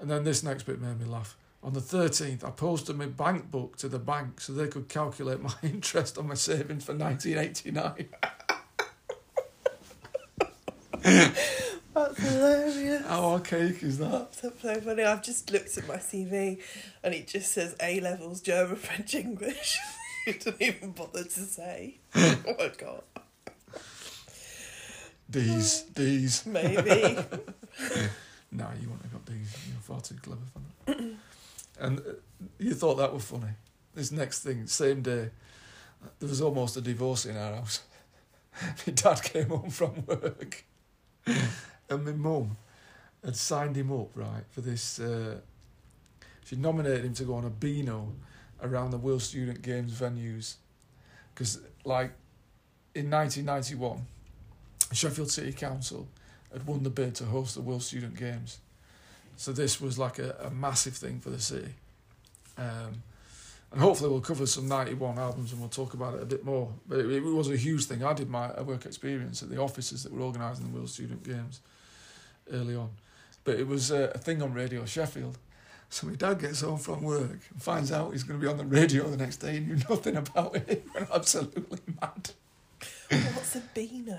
And then this next bit made me laugh. On the 13th, I posted my bank book to the bank so they could calculate my interest on my savings for 1989. That's hilarious. How archaic is that? That's so funny. I've just looked at my CV and it just says A levels, German, French, English. you didn't even bother to say. oh my god. D's, D's. Maybe. No, you wouldn't have got D's. You're far too clever for that. and uh, you thought that was funny. This next thing, same day, there was almost a divorce in our house. my dad came home from work, and my mum had signed him up right for this. Uh, she nominated him to go on a Beano around the World Student Games venues, because like in 1991, Sheffield City Council had won the bid to host the World Student Games. So this was like a, a massive thing for the city. Um, and hopefully we'll cover some 91 albums and we'll talk about it a bit more. But it, it was a huge thing. I did my work experience at the offices that were organising the World Student Games early on. But it was uh, a thing on Radio Sheffield. So my dad gets home from work and finds out he's going to be on the radio the next day and knew nothing about it. He went absolutely mad. What's a Beano?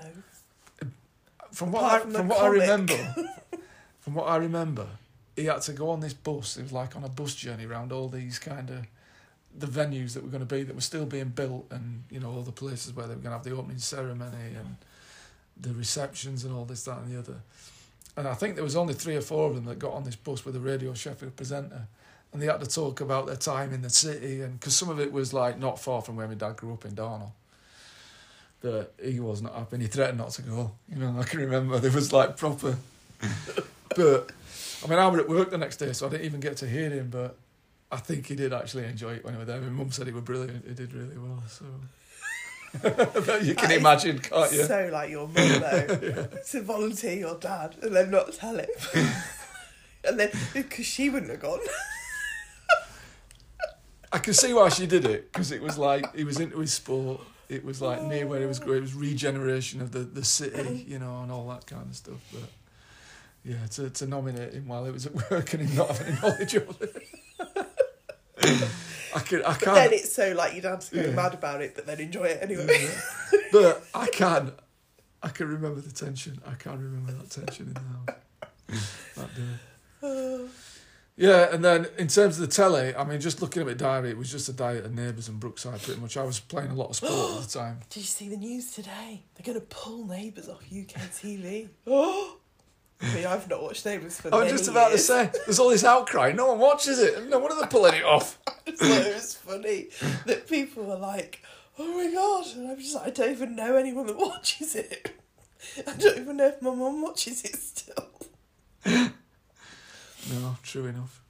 From what I, from from what I remember, from what I remember, he had to go on this bus. It was like on a bus journey around all these kind of the venues that were going to be that were still being built, and you know all the places where they were going to have the opening ceremony and the receptions and all this, that, and the other. And I think there was only three or four of them that got on this bus with a Radio Sheffield presenter, and they had to talk about their time in the city, and because some of it was like not far from where my dad grew up in Darnall. But he was not happy, and he threatened not to go. You know, I can remember there was like proper. but I mean, I was at work the next day, so I didn't even get to hear him. But I think he did actually enjoy it when he was there. My mum said he was brilliant. He did really well. So you can That imagine, can't you? So like your mum though, to volunteer your dad and then not tell him, and then because she wouldn't have gone. I can see why she did it because it was like he was into his sport. It was like near where he was growing. It was regeneration of the, the city, you know, and all that kind of stuff. But yeah, to, to nominate him while he was at work and him not having any knowledge of it. I can I But then it's so like your dad's go Yeah. mad about it, but then enjoy it anyway. but I can I can remember the tension. I can remember that tension in the house that day. Yeah, and then in terms of the telly, I mean, just looking at my diary, it was just a at the neighbours and Brookside pretty much. I was playing a lot of sport at the time. Did you see the news today? They're going to pull Neighbours off UK TV. Oh, I mean, I've not watched Neighbours for I was just about years. to say, there's all this outcry. No one watches it. No wonder they're pulling it off. so it was funny that people were like, "Oh my god!" And I'm just like, I don't even know anyone that watches it. I don't even know if my mum watches it still. No, true enough.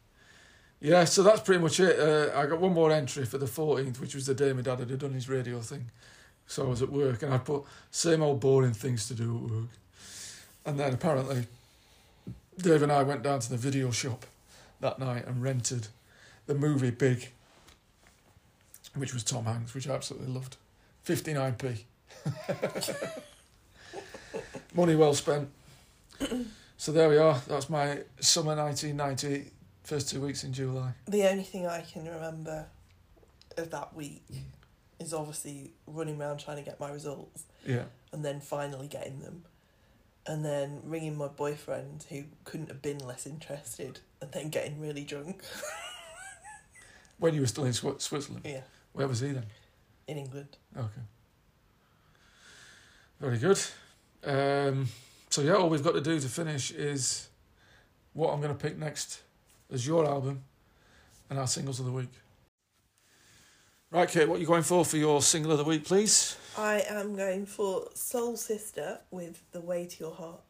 Yeah, so that's pretty much it. Uh, I got one more entry for the 14th, which was the day my dad had done his radio thing. So I was at work and I put same old boring things to do at work. And then apparently, Dave and I went down to the video shop that night and rented the movie Big, which was Tom Hanks, which I absolutely loved. 59p. Money well spent. So there we are. That's my summer 1990, first two weeks in July. The only thing I can remember of that week is obviously running around trying to get my results Yeah. and then finally getting them. And then ringing my boyfriend, who couldn't have been less interested, and then getting really drunk. When you were still in Swi- Switzerland. Yeah, Where was he then? in England. Okay. Very good. Um, so yeah, all we've got to do to finish is what I'm going to pick next as your album and our singles of the week. Right, Kate, what are you going for for your single of the week, please? I am going for Soulsister with The Way to Your Heart.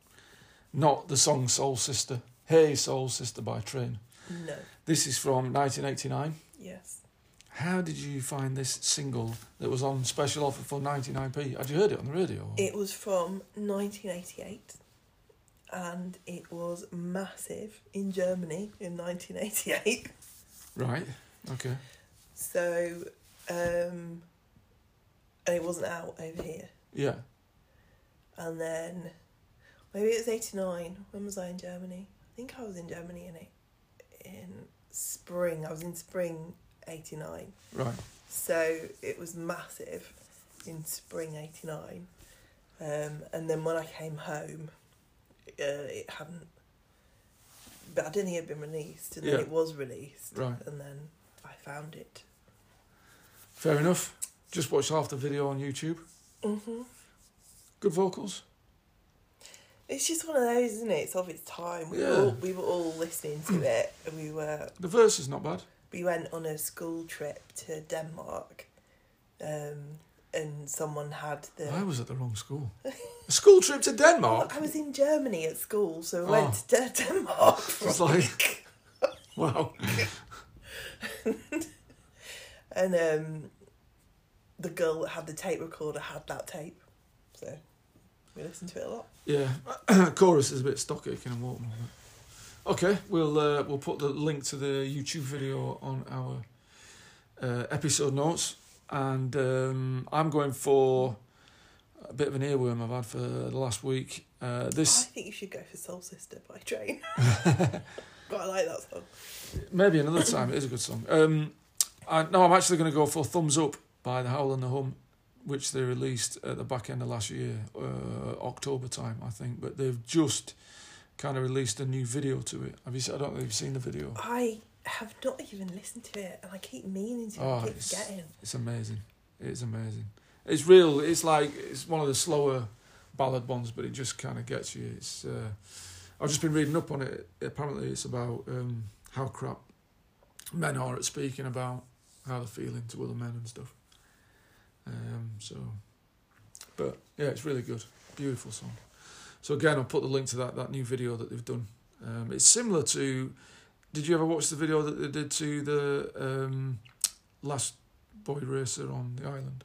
Not the song Soul Sister. Hey, Soul Sister by Train. No. This is from 1989. Yes. How did you find this single that was on special offer for 99p? Had you heard it on the radio? or- It was from 1988 and it was massive in Germany in 1988. Right, okay. So, um, and it wasn't out over here. Yeah. And then maybe it was 89. When was I in Germany? I think I was in Germany in it in spring. I was in spring 89. Right. So it was massive in spring 89. Um, and then when I came home, uh, it hadn't. But I didn't think it had been released, and then it was released. Right. And then I found it. Fair enough. Just watched half the video on YouTube. hmm Good vocals. It's just one of those, isn't it? It's of its time. We, Yeah. were all, we were all listening to it, and we were The verse is not bad. we went on a school trip to Denmark, um, and someone had the. I was at the wrong school. A school trip to Denmark. I was in Germany at school, so we Oh. went to Denmark. For It's like-. Wow. and um, the girl that had the tape recorder had that tape, so we listened to it a lot. Yeah. Chorus is a bit Stock Aitken Waterman. Okay, we'll uh, we'll put the link to the YouTube video on our uh, episode notes, and um, I'm going for a bit of an earworm I've had for the last week. Uh, I think you should go for Soul Sister by Train. I like that song. maybe another time. It is a good song. Um, I, no, I'm actually going to go for Thumbs Up by the Howl and the Hum, which they released at the back end of last year, uh, October time, I think. But they've just kind of released a new video to it. Have you? I don't know if you've seen the video. I have not even listened to it, and I keep meaning to. Oh, keep it's- forgetting. It's amazing. It's amazing. It's real. It's like it's one of the slower ballad ones, but it just kind of gets you. It's uh, I've just been reading up on it. Apparently, it's about um, how crap men are at speaking about how they're feeling to other men and stuff. Um, so, but yeah, it's really good, beautiful song. So again, I'll put the link to that that new video that they've done. Um, it's similar to. Did you ever watch the video that they did to the um, last boy racer on the island?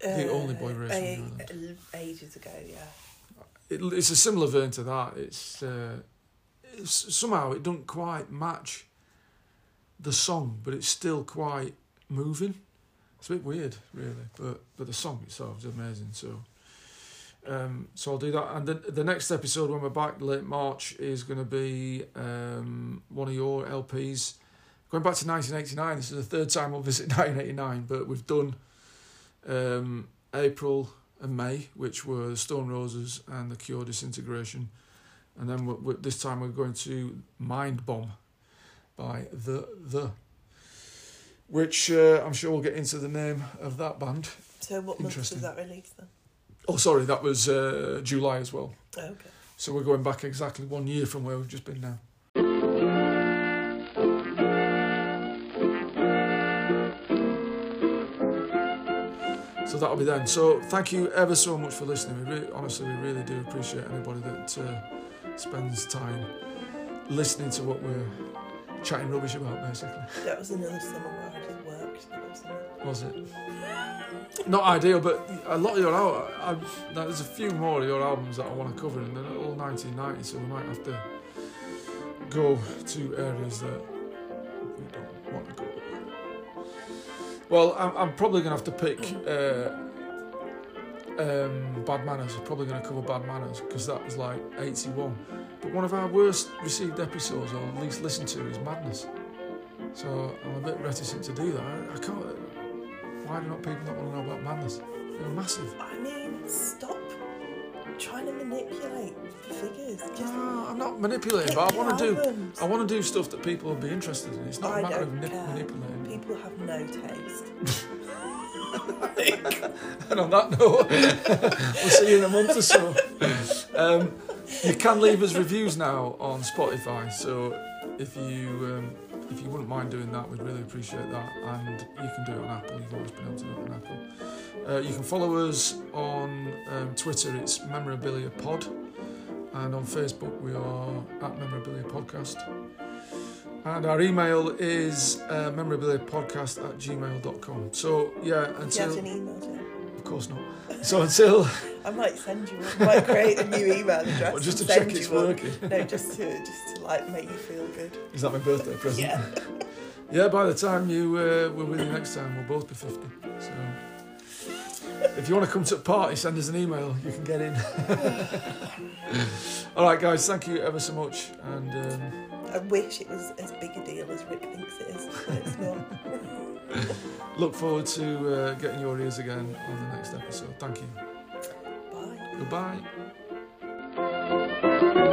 The only boy racer on the island. ages ago, yeah. It, it's a similar vein to that. It's, uh, it's somehow it doesn't quite match the song, but it's still quite moving. It's a bit weird, really, but but the song itself is amazing. So, um, so I'll do that. And the the next episode when we're back late March is going to be um, one of your LPs. Going back to 1989. This is the third time we'll visit 1989, but we've done um, April and May, which were the Stone Roses and the Cure Disintegration, and then we're, we're, this time we're going to Mind Bomb by the the, which uh, I'm sure we'll get into the name of that band. So what month was that released then? Oh, sorry, that was uh, July as well. Oh, okay. So we're going back exactly one year from where we've just been now. So that'll be then. So thank you ever so much for listening. We really, honestly, we really do appreciate anybody that uh, spends time listening to what we're chatting rubbish about, basically. That was another summer where I just worked. Was summer. Was it? Not ideal, but a lot of your al- I, there's a few more of your albums that I want to cover, and they're all 1990, so we might have to go to areas that we don't want to go. Well, I'm, I'm probably going to have to pick uh, um, Bad Manners. I'm probably going to cover Bad Manners because that was like 81. But one of our worst received episodes, or at least listened to, is Madness. So I'm a bit reticent to do that. I, I can't. Why do not people not want to know about Madness? They're massive. I mean, stop trying to manipulate the figures. Just No, I'm not manipulating, but I want to do. I want to do stuff that people will be interested in. It's not I a matter of nip- care. manipulating. People have no taste. And on that note, we'll see you in a month or so. Um, you can leave us reviews now on Spotify, so if you um, if you wouldn't mind doing that, we'd really appreciate that. And you can do it on Apple. You've always been able to do it on Apple. Uh, you can follow us on um, Twitter. It's Memorabilia Pod, and on Facebook we are at Memorabilia Podcast. And our email is uh, memorabiliapodcast at gmail.com. So, yeah, Do you until. have an email? Of course not. So until I might send you one. I might create a new email address. well, just to check it's you one. working. No, just to just to like make you feel good. Is that my birthday present? Yeah. Yeah, by the time you uh, we're with you next time, we'll both be fifty. So if you want to come to a party, send us an email. You can get in. All right, guys. Thank you ever so much, and um, I wish it was as big a deal as Rick thinks it is, but it's not. Look forward to uh, getting your ears again on the next episode. Thank you. Bye. Goodbye.